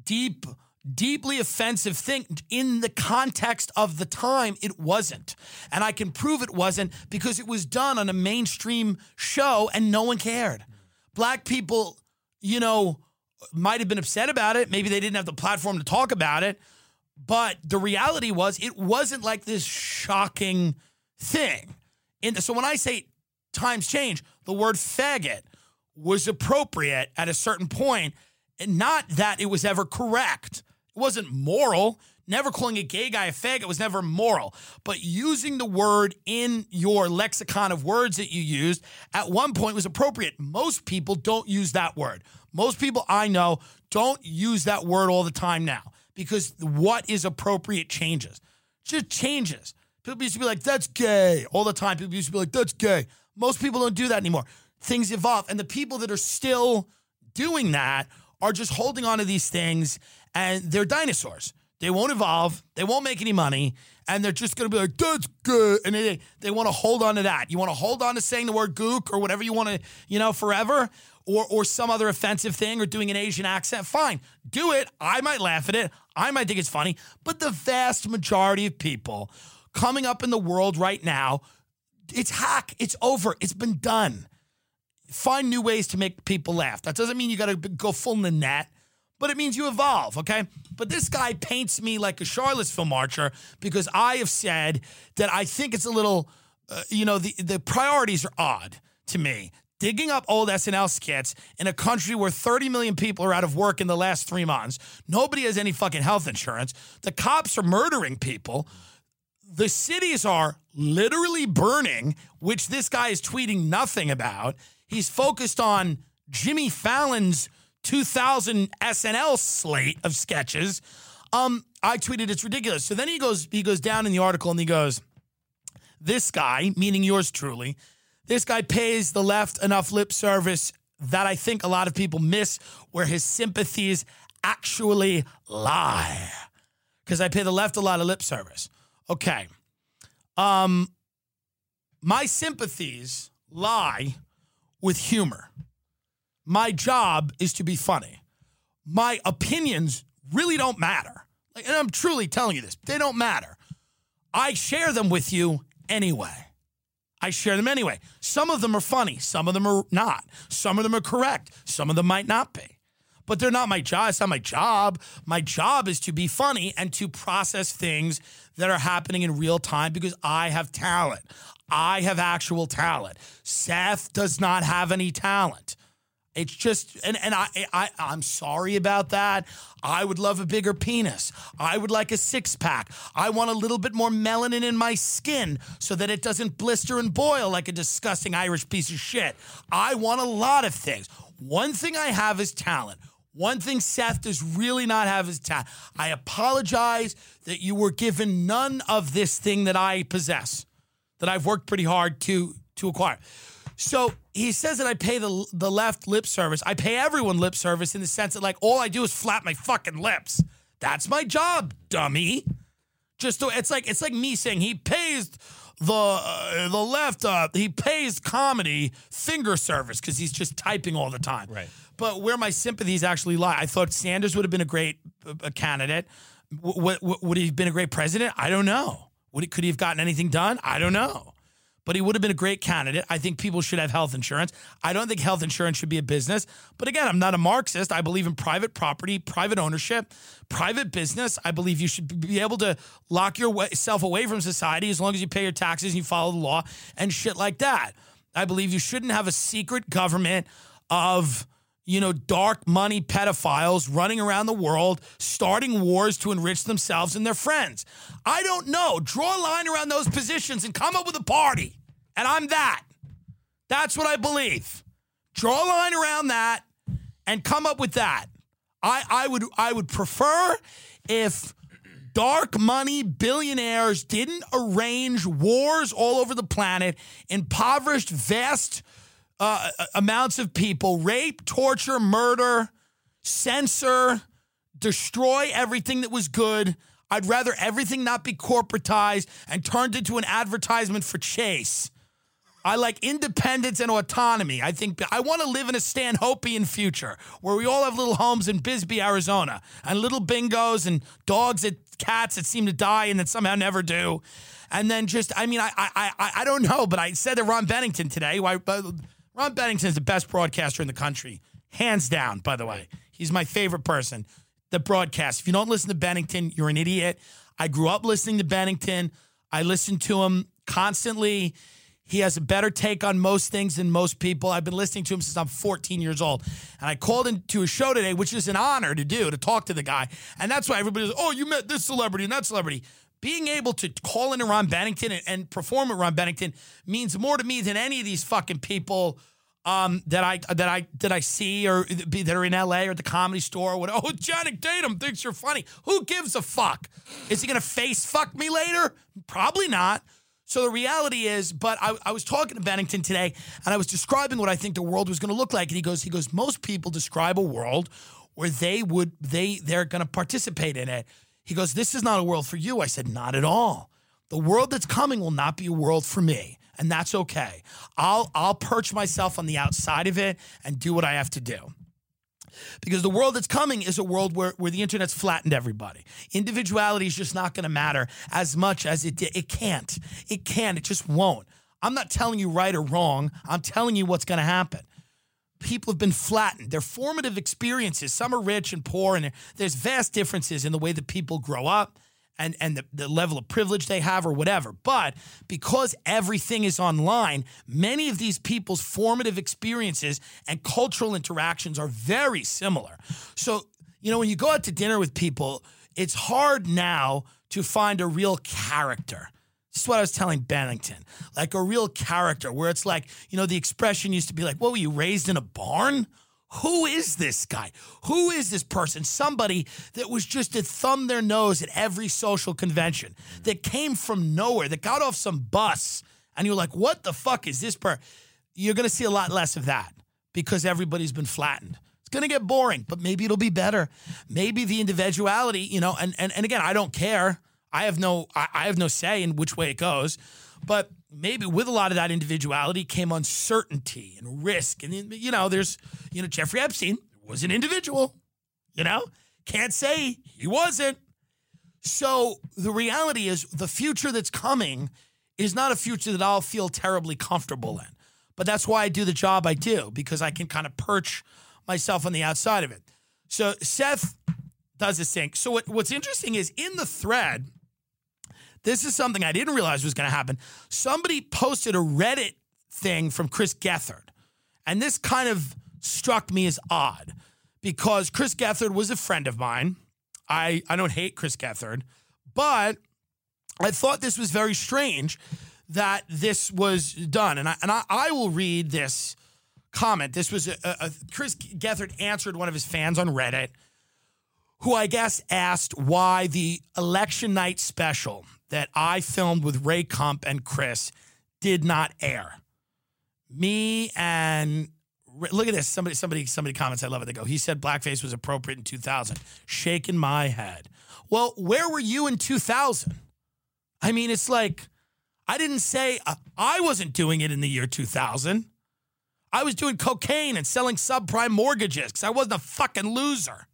[SPEAKER 1] deep, deeply offensive thing in the context of the time, it wasn't. And I can prove it wasn't because it was done on a mainstream show and no one cared black people, you know, might have been upset about it. Maybe they didn't have the platform to talk about it. But the reality was, it wasn't like this shocking thing. And so when I say times change, the word faggot was appropriate at a certain point, and not that it was ever correct. It wasn't moral. Never calling a gay guy a faggot was never moral. But using the word in your lexicon of words that you used at one point was appropriate. Most people don't use that word. Most people I know don't use that word all the time now because what is appropriate changes. Just changes. People used to be like, that's gay all the time. People used to be like, that's gay. Most people don't do that anymore. Things evolve. And the people that are still doing that are just holding on to these things and they're dinosaurs. They won't evolve. They won't make any money. And they're just going to be like, that's good. And they, they want to hold on to that. You want to hold on to saying the word gook or whatever you want to, you know, forever or, or some other offensive thing or doing an Asian accent. Fine. Do it. I might laugh at it. I might think it's funny. But the vast majority of people coming up in the world right now, it's hack. It's over. It's been done. Find new ways to make people laugh. That doesn't mean you got to go full in the net but it means you evolve, okay? But this guy paints me like a Charlottesville marcher because I have said that I think it's a little, uh, you know, the, the priorities are odd to me. digging up old SNL skits in a country where 30 million people are out of work in the last three months. Nobody has any fucking health insurance. The cops are murdering people. The cities are literally burning, which this guy is tweeting nothing about. He's focused on Jimmy Fallon's 2000 SNL slate of sketches. Um, I tweeted it's ridiculous. So then he goes he goes down in the article and he goes, "This guy, meaning yours truly, this guy pays the left enough lip service that I think a lot of people miss where his sympathies actually lie. Because I pay the left a lot of lip service. Okay. Um my sympathies lie with humor. My job is to be funny. My opinions really don't matter. And I'm truly telling you this, they don't matter. I share them with you anyway. I share them anyway. Some of them are funny, some of them are not. Some of them are correct, some of them might not be. But they're not my job. It's not my job. My job is to be funny and to process things that are happening in real time because I have talent. I have actual talent. Seth does not have any talent. It's just, and, and I, I, I'm sorry about that. I would love a bigger penis. I would like a six pack. I want a little bit more melanin in my skin so that it doesn't blister and boil like a disgusting Irish piece of shit. I want a lot of things. One thing I have is talent. One thing Seth does really not have is talent. I apologize that you were given none of this thing that I possess, that I've worked pretty hard to to acquire. So he says that I pay the the left lip service. I pay everyone lip service in the sense that like all I do is flap my fucking lips. That's my job, dummy. Just to, it's like it's like me saying he pays the uh, the left uh, he pays comedy finger service because he's just typing all the time.
[SPEAKER 3] Right.
[SPEAKER 1] But where my sympathies actually lie, I thought Sanders would have been a great uh, candidate. W- w- would he have been a great president? I don't know. Would he, could he have gotten anything done? I don't know but he would have been a great candidate. I think people should have health insurance. I don't think health insurance should be a business. But again, I'm not a Marxist. I believe in private property, private ownership, private business. I believe you should be able to lock yourself away from society as long as you pay your taxes and you follow the law and shit like that. I believe you shouldn't have a secret government of you know, dark money pedophiles running around the world, starting wars to enrich themselves and their friends. I don't know. Draw a line around those positions and come up with a party. And I'm that. That's what I believe. Draw a line around that and come up with that. I, I would I would prefer if dark money billionaires didn't arrange wars all over the planet, impoverished vast uh, amounts of people rape, torture, murder, censor, destroy everything that was good. I'd rather everything not be corporatized and turned into an advertisement for Chase. I like independence and autonomy. I think I want to live in a Stanhopean future where we all have little homes in Bisbee, Arizona, and little bingos and dogs and cats that seem to die and that somehow never do. And then just, I mean, I, I, I, I don't know, but I said to Ron Bennington today. Why, Ron Bennington is the best broadcaster in the country, hands down. By the way, he's my favorite person. The broadcast. If you don't listen to Bennington, you're an idiot. I grew up listening to Bennington. I listen to him constantly. He has a better take on most things than most people. I've been listening to him since I'm 14 years old. And I called into a show today, which is an honor to do, to talk to the guy. And that's why everybody's, oh, you met this celebrity and that celebrity being able to call into Ron Bennington and, and, perform with Ron Bennington means more to me than any of these fucking people um, that I that I that I see or that are in LA or the comedy store or whatever. <laughs> Oh, Channing Tatum thinks you're funny. Who gives a fuck? Is he gonna face fuck me later? Probably not. So the reality is, but I, I was talking to Bennington today, and I was describing what I think the world was going to look like, and he goes, he goes, most people describe a world where they would they they're going to participate in it he goes, This is not a world for you. I said, Not at all. The world that's coming will not be a world for me. And that's okay. I'll I'll perch myself on the outside of it and do what I have to do. Because the world that's coming is a world where, where the internet's flattened everybody. Individuality is just not going to matter as much as it did. It can't. It can't. It just won't. I'm not telling you right or wrong. I'm telling you what's going to happen people have been flattened. Their formative experiences, some are rich and poor, and there's vast differences in the way that people grow up and and the, the level of privilege they have or whatever. But because everything is online, many of these people's formative experiences and cultural interactions are very similar. So, you know, when you go out to dinner with people, it's hard now to find a real character. This is what I was telling Bennington. Like a real character where it's like, you know, the expression used to be like, what were you raised in a barn? Who is this guy? Who is this person? Somebody that was just to thumb their nose at every social convention, that came from nowhere, that got off some bus, and you're like, what the fuck is this person? You're gonna see a lot less of that because everybody's been flattened. It's gonna get boring, but maybe it'll be better. Maybe the individuality, you know, and and, and again, I don't care. I have no I, I have no say in which way it goes. But maybe with a lot of that individuality came uncertainty and risk. And, you know, there's, you know, Jeffrey Epstein was an individual, you know, can't say he wasn't. So the reality is the future that's coming is not a future that I'll feel terribly comfortable in. But that's why I do the job I do, because I can kind of perch myself on the outside of it. So Seth does this thing. So what, what's interesting is in the thread, this is something I didn't realize was going to happen. Somebody posted a Reddit thing from Chris Gethard. And this kind of struck me as odd because Chris Gethard was a friend of mine. I, I don't hate Chris Gethard, but I thought this was very strange that this was done. And I, and I, I will read this comment. This was a, a, Chris Gethard answered one of his fans on Reddit who I guess asked why the election night special that I filmed with Ray Kump and Chris did not air. Me and look at this. Somebody, somebody, somebody comments. I love it. They go. He said blackface was appropriate in 2000. Shaking my head. Well, where were you in 2000? I mean, it's like I didn't say uh, I wasn't doing it in the year 2000. I was doing cocaine and selling subprime mortgages because I wasn't a fucking loser.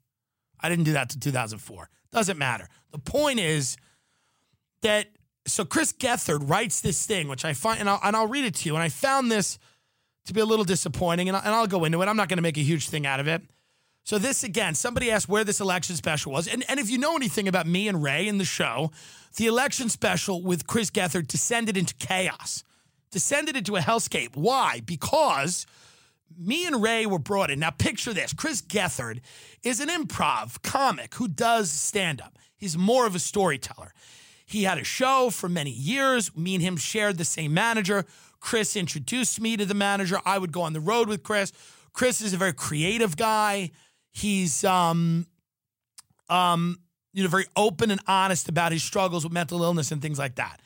[SPEAKER 1] I didn't do that to 2004. Doesn't matter. The point is that so Chris Gethard writes this thing, which I find, and I'll, and I'll read it to you. And I found this to be a little disappointing, and, I, and I'll go into it. I'm not going to make a huge thing out of it. So this again, somebody asked where this election special was, and and if you know anything about me and Ray in the show, the election special with Chris Gethard descended into chaos, descended into a hellscape. Why? Because me and Ray were brought in. Now picture this: Chris Gethard is an improv comic who does stand up. He's more of a storyteller. He had a show for many years. Me and him shared the same manager. Chris introduced me to the manager. I would go on the road with Chris. Chris is a very creative guy. He's um um you know very open and honest about his struggles with mental illness and things like that.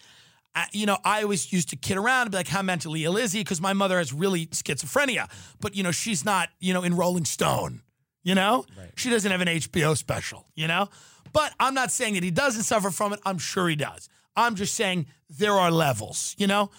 [SPEAKER 1] Uh, you know, I always used to kid around and be like, "How mentally ill is he?" Because my mother has really schizophrenia, but you know, she's not you know in Rolling Stone. You know, right. she doesn't have an HBO special. You know, but I'm not saying that he doesn't suffer from it. I'm sure he does. I'm just saying there are levels, you know?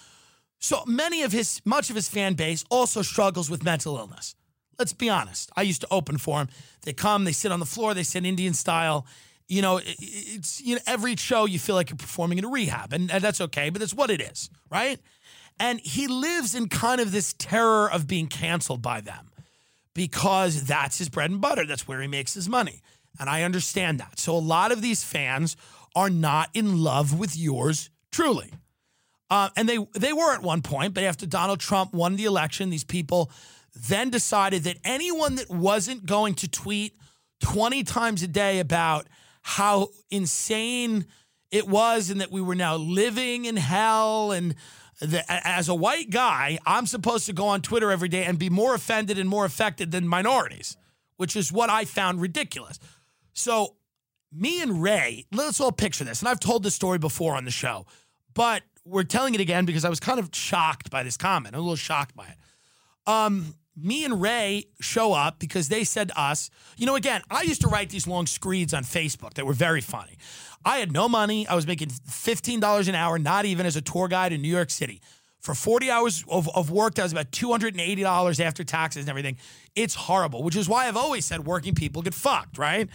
[SPEAKER 1] So many of his, much of his fan base also struggles with mental illness. Let's be honest. I used to open for him. They come, they sit on the floor, they sit Indian style. You know, it's you know every show you feel like you're performing in a rehab, and, and that's okay, but that's what it is, right? And he lives in kind of this terror of being canceled by them because that's his bread and butter. That's where he makes his money. And I understand that. So a lot of these fans are not in love with yours truly. Uh, and they they were at one point, but after Donald Trump won the election, these people then decided that anyone that wasn't going to tweet 20 times a day about how insane it was and that we were now living in hell and that as a white guy, I'm supposed to go on Twitter every day and be more offended and more affected than minorities, which is what I found ridiculous. So, me and Ray, let's all picture this. And I've told this story before on the show, but we're telling it again because I was kind of shocked by this comment. I'm a little shocked by it. Um, me and Ray show up because they said to us, you know, again, I used to write these long screeds on Facebook that were very funny. I had no money. I was making $15 an hour, not even as a tour guide in New York City. For 40 hours of, of work, that was about $280 after taxes and everything. It's horrible, which is why I've always said working people get fucked, right?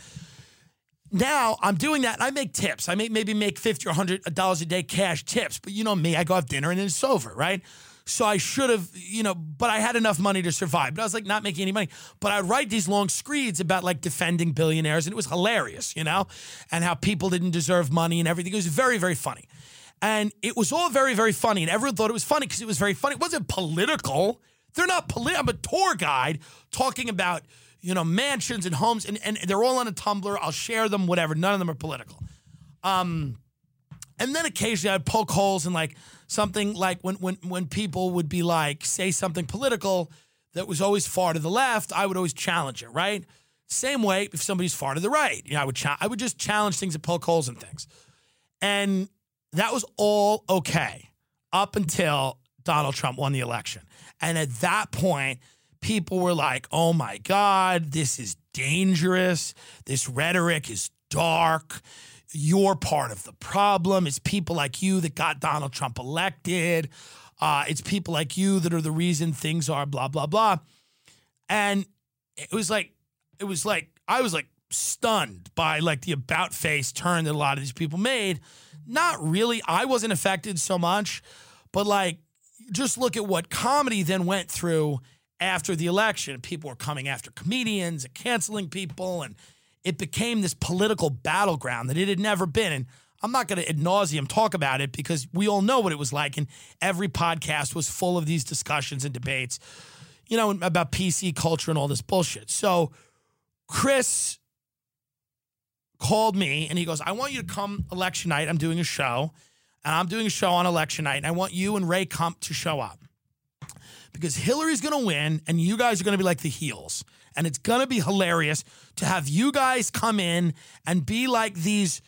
[SPEAKER 1] now I'm doing that. I make tips. I may maybe make fifty or hundred dollars a day cash tips, but you know me, I go have dinner and it's over, right? So I should have, you know, but I had enough money to survive. But I was like not making any money. But I'd write these long screeds about like defending billionaires, and it was hilarious, you know, and how people didn't deserve money and everything. It was very, very funny. And it was all very, very funny. And everyone thought it was funny because it was very funny. It wasn't political. They're not political. I'm a tour guide talking about, you know, mansions and homes, and, and they're all on a Tumblr. I'll share them, whatever. None of them are political. Um, and then occasionally I'd poke holes in like something like when when when people would be like say something political that was always far to the left, I would always challenge it, right? Same way if somebody's far to the right, you know, I would cha- I would just challenge things and poke holes in things. And that was all okay up until Donald Trump won the election. And at that point, people were like, "Oh my god, this is dangerous. This rhetoric is dark." you're part of the problem. It's people like you that got Donald Trump elected. Uh, it's people like you that are the reason things are blah blah blah. And it was like, it was like I was like stunned by like the about face turn that a lot of these people made. Not really. I wasn't affected so much, but like just look at what comedy then went through after the election. People were coming after comedians and canceling people and it became this political battleground that it had never been. And I'm not going to ad nauseum talk about it because we all know what it was like. And every podcast was full of these discussions and debates, you know, about PC culture and all this bullshit. So Chris called me and he goes, I want you to come election night. I'm doing a show and I'm doing a show on election night. And I want you and Ray Kump to show up because Hillary's going to win and you guys are going to be like the heels and it's going to be hilarious to have you guys come in and be like these.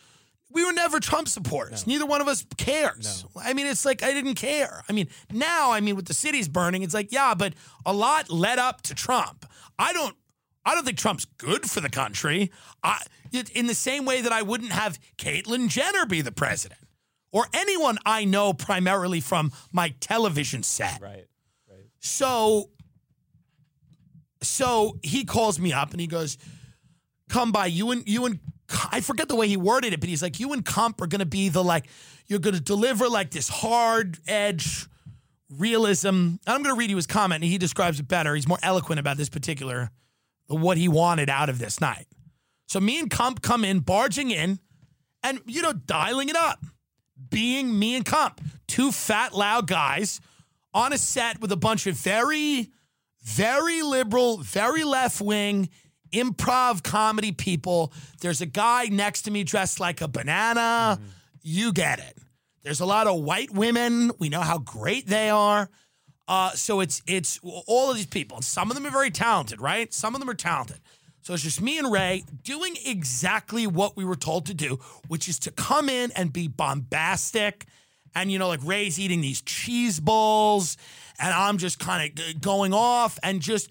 [SPEAKER 1] We were never Trump supporters. No. Neither one of us cares. No. I mean, it's like I didn't care. I mean, now, I mean, with the cities burning, it's like, yeah, but a lot led up to Trump. I don't I don't think Trump's good for the country. I, in the same way that I wouldn't have Caitlyn Jenner be the president or anyone I know primarily from my television set.
[SPEAKER 3] Right. Right.
[SPEAKER 1] So so he calls me up and he goes, "Come by you and you and I forget the way he worded it, but he's like, you and Kump are going to be the like, you're going to deliver like this hard edge realism." And I'm going to read you his comment, and he describes it better. He's more eloquent about this particular what he wanted out of this night. So me and Kump come in, barging in, and you know, dialing it up, being me and Kump, two fat, loud guys on a set with a bunch of very very liberal, very left wing, improv comedy people. There's a guy next to me dressed like a banana. Mm-hmm. You get it. There's a lot of white women. We know how great they are. Uh, so it's it's all of these people. Some of them are very talented, right? Some of them are talented. So it's just me and Ray doing exactly what we were told to do, which is to come in and be bombastic. And, you know, like Ray's eating these cheese balls and I'm just kind of going off and just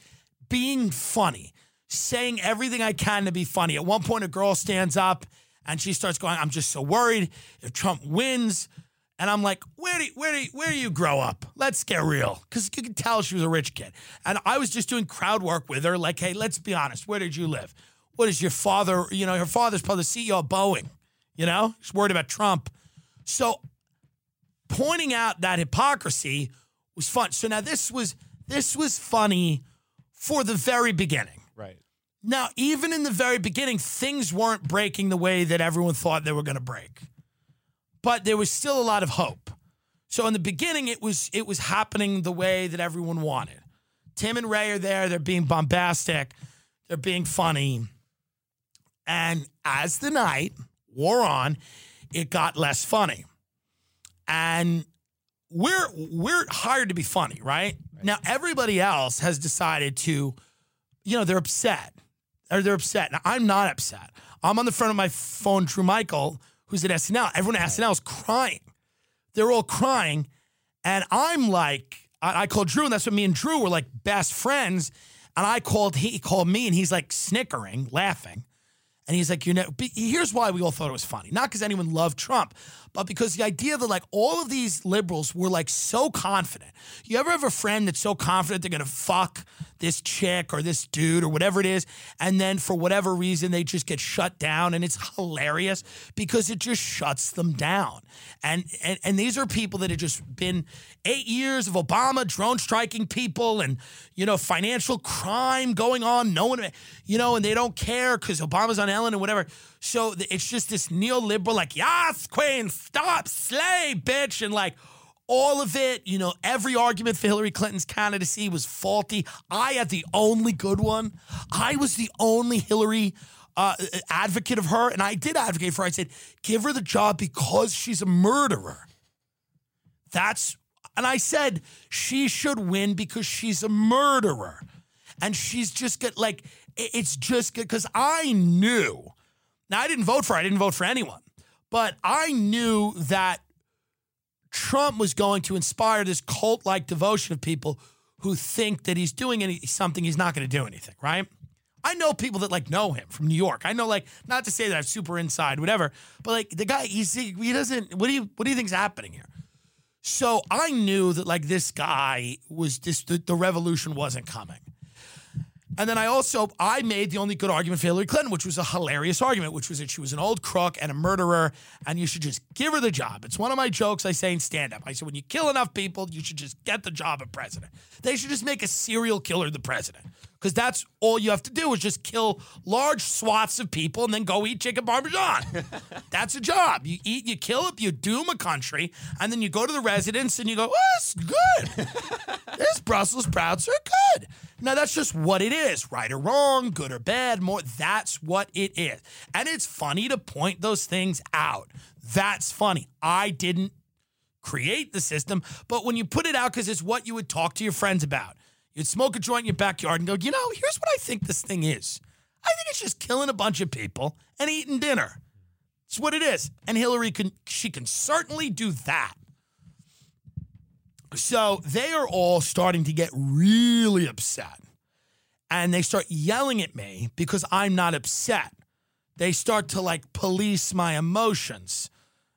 [SPEAKER 1] being funny, saying everything I can to be funny. At one point, a girl stands up and she starts going, "I'm just so worried if Trump wins." And I'm like, where do you, where do you, where do you grow up? Let's get real, because you can tell she was a rich kid. And I was just doing crowd work with her, like, hey, let's be honest. Where did you live? What is your father? You know, her father's probably the CEO of Boeing. You know, she's worried about Trump. So pointing out that hypocrisy was fun. So now this was this was funny for the very beginning.
[SPEAKER 3] Right.
[SPEAKER 1] Now, even in the very beginning, things weren't breaking the way that everyone thought they were going to break. But there was still a lot of hope. So in the beginning, it was it was happening the way that everyone wanted. Tim and Ray are there, they're being bombastic, they're being funny. And as the night wore on, it got less funny. And we're we're hired to be funny, right? right? Now everybody else has decided to, you know, they're upset. Or they're upset. Now I'm not upset. I'm on the front of my phone, Drew Michael, who's at SNL. Everyone at SNL is crying. They're all crying. And I'm like, I, I called Drew, and that's what me and Drew were like best friends. And I called, he called me, and he's like snickering, laughing. And he's like, you know, here's why we all thought it was funny. Not because anyone loved Trump, but because the idea that like all of these liberals were like so confident. You ever have a friend that's so confident they're gonna fuck this chick or this dude or whatever it is, and then for whatever reason they just get shut down, and it's hilarious because it just shuts them down. And and and these are people that have just been eight years of Obama drone striking people and you know financial crime going on. No one, you know, and they don't care because Obama's on Ellen and whatever. So it's just this neoliberal, like, yes, queen, stop, slay, bitch. And like all of it, you know, every argument for Hillary Clinton's candidacy was faulty. I had the only good one. I was the only Hillary uh, advocate of her. And I did advocate for her. I said, give her the job because she's a murderer. That's, and I said, she should win because she's a murderer. And she's just get like, it's just because I knew now, I didn't vote for. I didn't vote for anyone. But I knew that Trump was going to inspire this cult like devotion of people who think that he's doing any, something he's not going to do anything, right? I know people that like know him from New York. I know like not to say that I'm super inside, whatever, but like the guy, he's he doesn't. What do you what do you think's happening here? So I knew that like this guy was just the, the revolution wasn't coming. And then I also I made the only good argument for Hillary Clinton, which was a hilarious argument, which was that she was an old crook and a murderer, and you should just give her the job. It's one of my jokes I say in stand up. I said when you kill enough people, you should just get the job of president. They should just make a serial killer the president because that's all you have to do is just kill large swaths of people and then go eat chicken parmesan. <laughs> that's a job. You eat, you kill it, you doom a country, and then you go to the residents and you go, oh, it's good. <laughs> this Brussels sprouts are good. Now that's just what it is, right or wrong, good or bad, more. That's what it is. And it's funny to point those things out. That's funny. I didn't create the system, but when you put it out because it's what you would talk to your friends about You'd smoke a joint in your backyard and go, you know, here's what I think this thing is. I think it's just killing a bunch of people and eating dinner. It's what it is. And Hillary can she can certainly do that. So they are all starting to get really upset. And they start yelling at me because I'm not upset. They start to like police my emotions,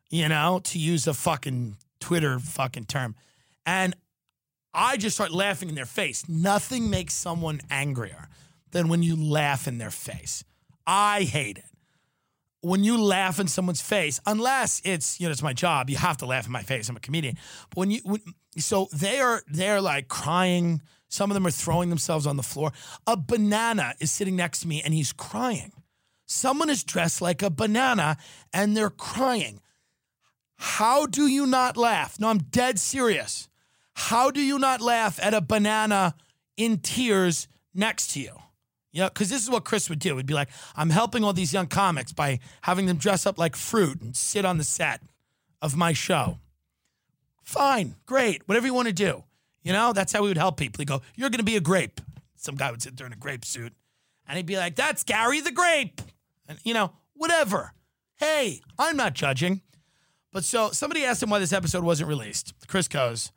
[SPEAKER 1] you know, to use a fucking Twitter fucking term. And I just start laughing in their face. Nothing makes someone angrier than when you laugh in their face. I hate it. When you laugh in someone's face, unless it's, you know, it's my job, you have to laugh in my face. I'm a comedian. But when you, when, so they are, they're like crying. Some of them are throwing themselves on the floor. A banana is sitting next to me and he's crying. Someone is dressed like a banana and they're crying. How do you not laugh? No, I'm dead serious. How do you not laugh at a banana in tears next to you? Yeah, because this is what Chris would do. He'd be like, I'm helping all these young comics by having them dress up like fruit and sit on the set of my show. Fine, great, whatever you want to do. You know, that's how we would help people. He'd go, You're going to be a grape. Some guy would sit there in a grape suit and he'd be like, That's Gary the grape. And, you know, whatever. Hey, I'm not judging. But so somebody asked him why this episode wasn't released. Chris goes,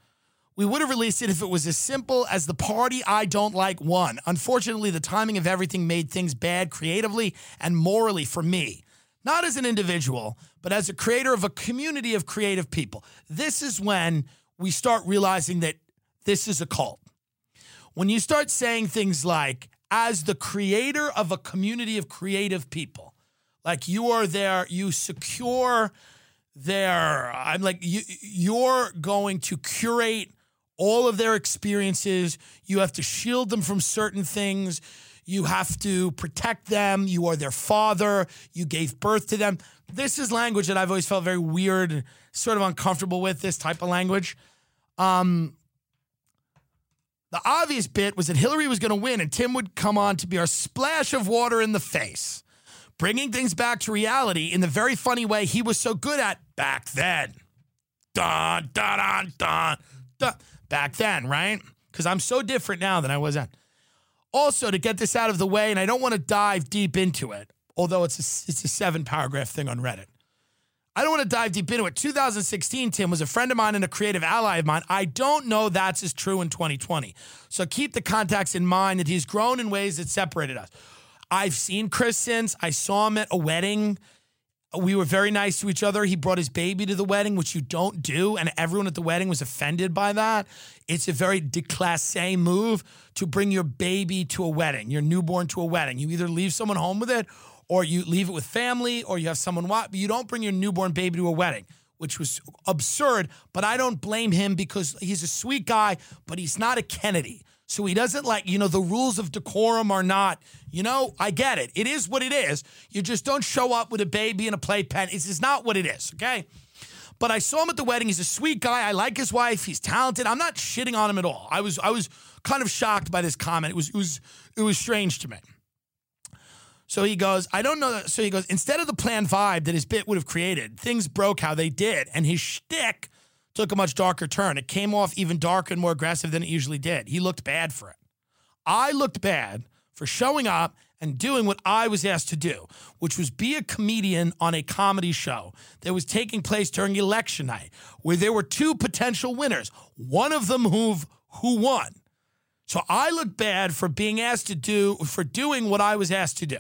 [SPEAKER 1] we would have released it if it was as simple as the party I don't like won. Unfortunately, the timing of everything made things bad creatively and morally for me. Not as an individual, but as a creator of a community of creative people. This is when we start realizing that this is a cult. When you start saying things like, as the creator of a community of creative people, like you are there, you secure their, I'm like, you, you're going to curate all of their experiences. You have to shield them from certain things. You have to protect them. You are their father. You gave birth to them. This is language that I've always felt very weird, sort of uncomfortable with this type of language. Um, the obvious bit was that Hillary was going to win and Tim would come on to be our splash of water in the face, bringing things back to reality in the very funny way he was so good at back then. Dun, dun, dun, dun, dun back then, right? Because I'm so different now than I was then. Also, to get this out of the way, and I don't want to dive deep into it, although it's a, it's a seven paragraph thing on Reddit. I don't want to dive deep into it. 2016, Tim was a friend of mine and a creative ally of mine. I don't know that's as true in 2020. So keep the context in mind that he's grown in ways that separated us. I've seen Chris since. I saw him at a wedding. We were very nice to each other. He brought his baby to the wedding, which you don't do, and everyone at the wedding was offended by that. It's a very déclassé move to bring your baby to a wedding, your newborn to a wedding. You either leave someone home with it, or you leave it with family, or you have someone watch. But you don't bring your newborn baby to a wedding, which was absurd. But I don't blame him because he's a sweet guy, but he's not a Kennedy. So he doesn't like, you know, the rules of decorum are not, you know, I get it. It is what it is. You just don't show up with a baby and a playpen. It's just not what it is, okay? But I saw him at the wedding. He's a sweet guy. I like his wife. He's talented. I'm not shitting on him at all. I was I was kind of shocked by this comment. It was it was it was strange to me. So he goes, I don't know. That. So he goes, instead of the planned vibe that his bit would have created, things broke how they did, and his shtick took a much darker turn. It came off even darker and more aggressive than it usually did. He looked bad for it. I looked bad for showing up and doing what I was asked to do, which was be a comedian on a comedy show that was taking place during election night, where there were two potential winners, one of them who who won. So I looked bad for being asked to do for doing what I was asked to do.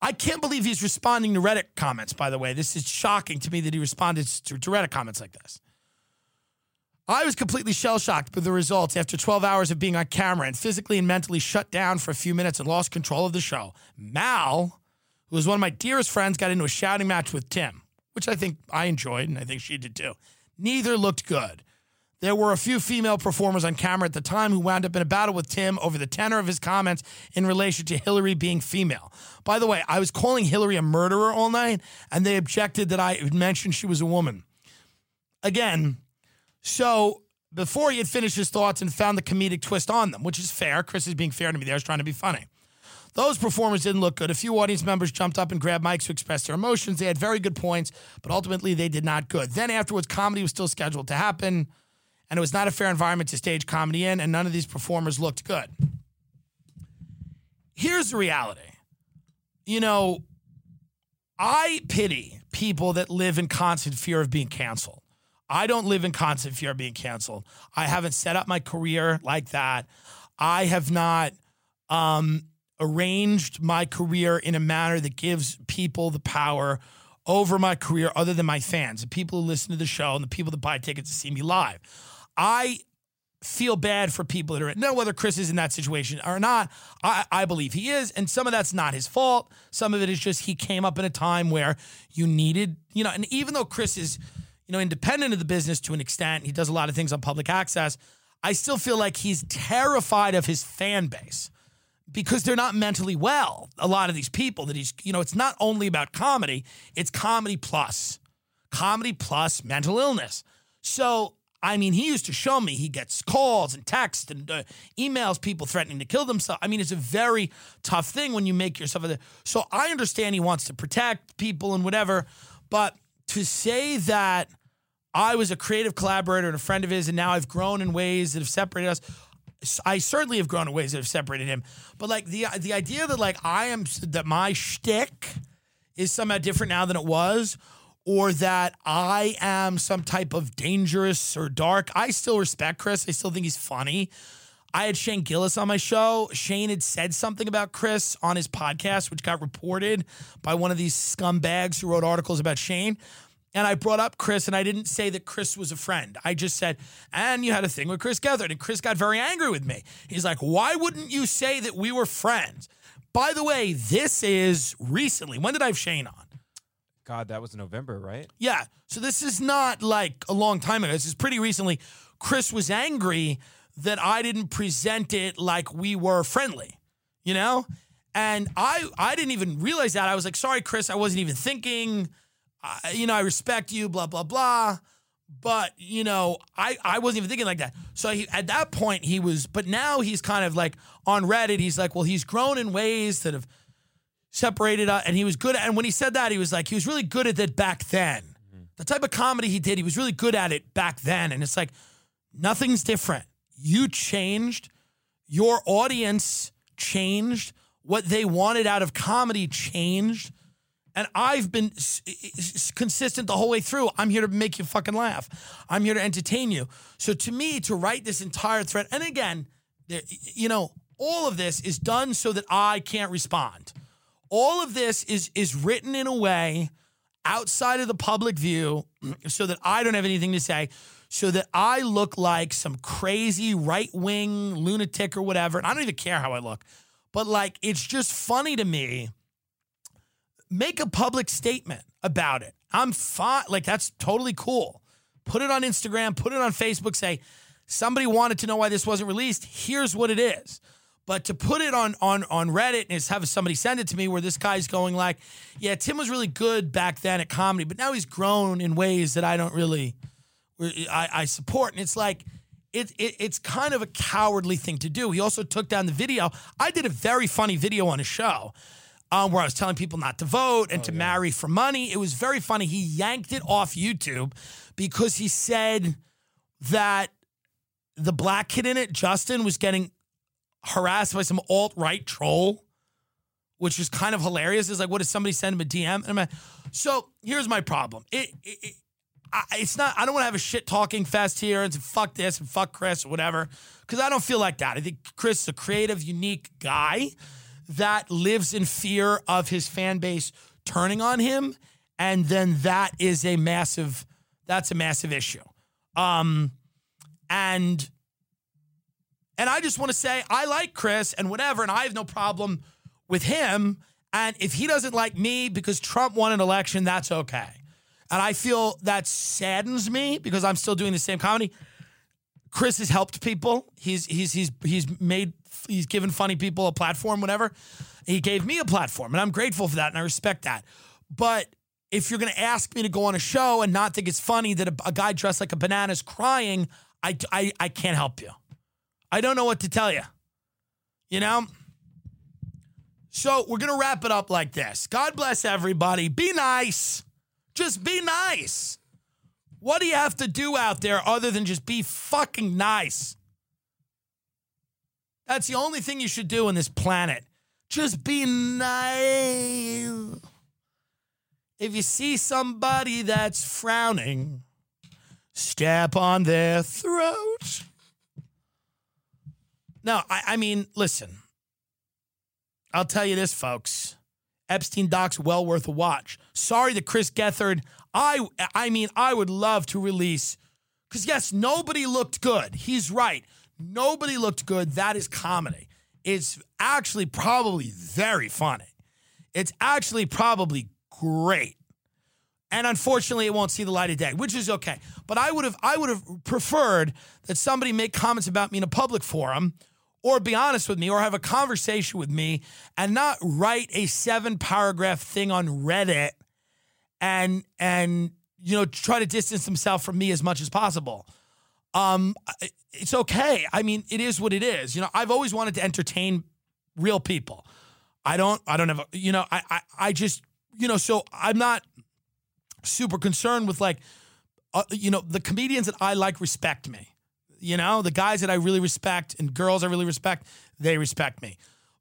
[SPEAKER 1] I can't believe he's responding to Reddit comments, by the way. This is shocking to me that he responded to, to Reddit comments like this. I was completely shell shocked by the results after 12 hours of being on camera and physically and mentally shut down for a few minutes and lost control of the show. Mal, who was one of my dearest friends, got into a shouting match with Tim, which I think I enjoyed and I think she did too. Neither looked good. There were a few female performers on camera at the time who wound up in a battle with Tim over the tenor of his comments in relation to Hillary being female. By the way, I was calling Hillary a murderer all night, and they objected that I mentioned she was a woman. Again, so before he had finished his thoughts and found the comedic twist on them, which is fair, Chris is being fair to me there, I was trying to be funny. Those performers didn't look good. A few audience members jumped up and grabbed mics to express their emotions. They had very good points, but ultimately they did not good. Then afterwards, comedy was still scheduled to happen and it was not a fair environment to stage comedy in, and none of these performers looked good. Here's the reality you know, I pity people that live in constant fear of being canceled. I don't live in constant fear of being canceled. I haven't set up my career like that. I have not um, arranged my career in a manner that gives people the power over my career other than my fans, the people who listen to the show and the people that buy tickets to see me live. I feel bad for people that are no. whether Chris is in that situation or not. I, I believe he is, and some of that's not his fault. Some of it is just he came up in a time where you needed, you know, and even though Chris is, you know, independent of the business to an extent, he does a lot of things on public access. I still feel like he's terrified of his fan base because they're not mentally well. A lot of these people that he's, you know, it's not only about comedy, it's comedy plus, comedy plus mental illness. So I mean, he used to show me he gets calls and texts and uh, emails, people threatening to kill themselves. I mean, it's a very tough thing when you make yourself a. So I understand he wants to protect people and whatever, but to say that I was a creative collaborator and a friend of his, and now I've grown in ways that have separated us. I certainly have grown in ways that have separated him, but like the the idea that like I am that my shtick is somehow different now than it was, or that I am some type of dangerous or dark. I still respect Chris. I still think he's funny. I had Shane Gillis on my show. Shane had said something about Chris on his podcast, which got reported by one of these scumbags who wrote articles about Shane. And I brought up Chris, and I didn't say that Chris was a friend. I just said, and you had a thing with Chris Gethard. And Chris got very angry with me. He's like, why wouldn't you say that we were friends? By the way, this is recently. When did I have Shane on?
[SPEAKER 3] God, that was November, right?
[SPEAKER 1] Yeah. So this is not like a long time ago. This is pretty recently. Chris was angry that I didn't present it like we were friendly, you know? And I I didn't even realize that. I was like, sorry, Chris, I wasn't even thinking. I, you know, I respect you, blah, blah, blah. But, you know, I, I wasn't even thinking like that. So he, at that point, he was, but now he's kind of like on Reddit, he's like, well, he's grown in ways that have separated, uh, and he was good. At, and when he said that, he was like, he was really good at it back then. Mm-hmm. The type of comedy he did, he was really good at it back then. And it's like, nothing's different. You changed, your audience changed, what they wanted out of comedy changed. And I've been s- s- consistent the whole way through. I'm here to make you fucking laugh. I'm here to entertain you. So to me, to write this entire thread, and again, you know, all of this is done so that I can't respond all of this is is written in a way outside of the public view <clears throat> so that I don't have anything to say, so that I look like some crazy right wing lunatic or whatever. And I don't even care how I look, but like it's just funny to me. Make a public statement about it. I'm fine. Like that's totally cool. Put it on Instagram, put it on Facebook, say, somebody wanted to know why this wasn't released. Here's what it is. But to put it on on on Reddit and have somebody send it to me where this guy's going like, yeah, Tim was really good back then at comedy, but now he's grown in ways that I don't really I, I support. And it's like it, it it's kind of a cowardly thing to do. He also took down the video. I did a very funny video on a show. Um, where I was telling people not to vote and
[SPEAKER 3] Oh,
[SPEAKER 1] to
[SPEAKER 3] yeah.
[SPEAKER 1] marry for money. It was very funny. He yanked it off YouTube because he said that the black kid in it, Justin, was getting harassed by some alt right troll, which is kind of hilarious. It's like, what if somebody send him a DM? And I'm like, so here's my problem. It, it, it I, it's not. I don't want to have a shit talking fest here and say, fuck this and fuck Chris or whatever, because I don't feel like that. I think Chris is a creative, unique guy that lives in fear of his fan base turning on him, and then that is a massive. That's a massive issue. Um, and and I just want to say I like Chris and whatever, and I have no problem with him. And if he doesn't like me because Trump won an election, that's okay. And I feel that saddens me because I'm still doing the same comedy. Chris has helped people. He's he's he's he's made he's given funny people a platform, whatever. He gave me a platform, and I'm grateful for that, and I respect that. But if you're going to ask me to go on a show and not think it's funny that a, a guy dressed like a banana is crying, I, I I can't help you. I don't know what to tell you. You know? So we're to wrap it up like this. God bless everybody. Be nice. Just be nice. What do you have to do out there other than just be fucking nice? That's the only thing you should do on this planet. Just be nice. If you see somebody that's frowning, step on their throat. No, I, I mean, listen. I'll tell you this, folks. Epstein doc's well worth a watch. Sorry that Chris Gethard. I I mean, I would love to release because yes, nobody looked good. He's right. Nobody looked good. That is comedy. It's actually probably very funny. It's actually probably great. And unfortunately, it won't see the light of day, which is okay. But I would have I would have preferred that somebody make comments about me in a public forum or be honest with me or have a conversation with me and not write a seven paragraph thing on Reddit and and you know try to distance himself from me as much as possible. Um it's okay. I mean, it is what it is. You know, I've always wanted to entertain real people. I don't I don't have a, you know, I I I just you know, so I'm not super concerned with like uh, you know, the comedians that I like respect me. You know, the guys that I really respect and girls I really respect, they respect me.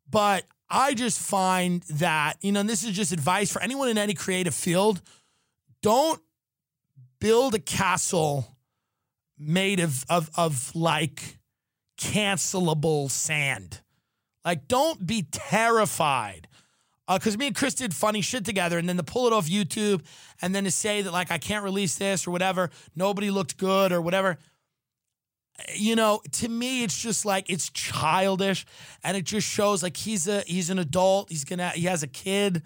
[SPEAKER 1] But I just find that, you know, and this is just advice for anyone in any creative field, don't build a castle made of of of like cancelable sand. Like don't be terrified. Uh, because me and Chris did funny shit together, and then to pull it off YouTube, and then to say that like I can't release this or whatever, nobody looked good or whatever you know, to me, it's just like it's childish, and it just shows like he's a he's an adult. He's gonna he has a kid,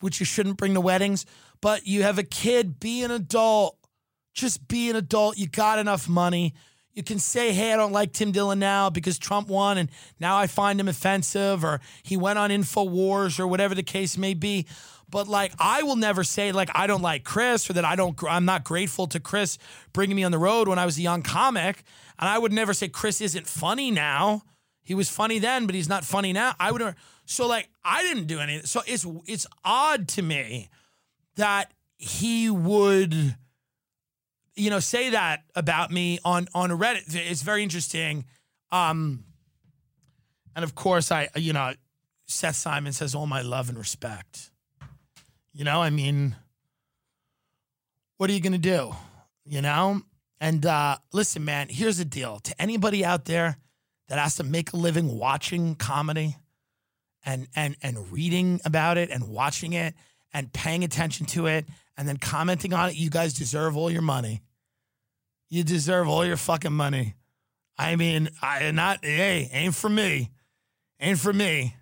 [SPEAKER 1] which you shouldn't bring to weddings. But you have a kid, be an adult. Just be an adult. You got enough money. You can say, hey, I don't like Tim Dillon now because Trump won and now I find him offensive or he went on InfoWars or whatever the case may be. But like, I will never say like I don't like Chris or that I don't, I'm not grateful to Chris bringing me on the road when I was a young comic. And I would never say Chris isn't funny now. He was funny then, but he's not funny now. I would. So like, I didn't do anything. So it's it's odd to me that he would you know say that about me on on reddit it's very interesting um and of course i you know seth simon says all my love and respect you know i mean what are you gonna do you know and uh listen man here's the deal to anybody out there that has to make a living watching comedy and and and reading about it and watching it and paying attention to it and then commenting on it, you guys deserve all your money. You deserve all your fucking money. I mean, I not hey, ain't for me. Ain't for me.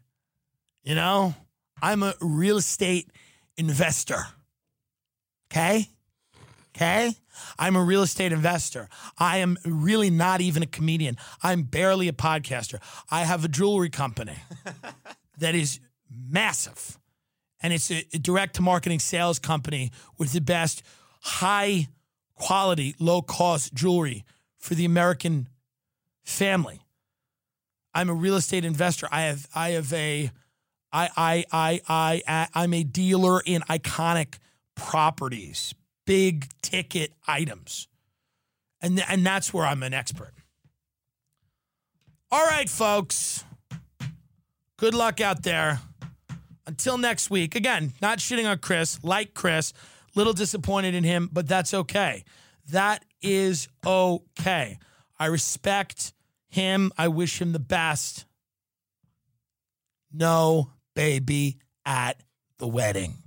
[SPEAKER 1] You know, I'm a real estate investor. Okay? Okay? I'm a real estate investor. I am really not even a comedian. I'm barely a podcaster. I have a jewelry company <laughs> that is massive. And it's a, a direct to marketing sales company with the best high quality, low cost jewelry for the American family. I'm a real estate investor. I have I have a I I I I I'm a dealer in iconic properties, big ticket items. And and that's where I'm an expert. All right, folks. Good luck out there. Until next week. Again, not shitting on Chris, like Chris, little disappointed in him, but that's okay. That is okay. I respect him. I wish him the best. No baby at the wedding.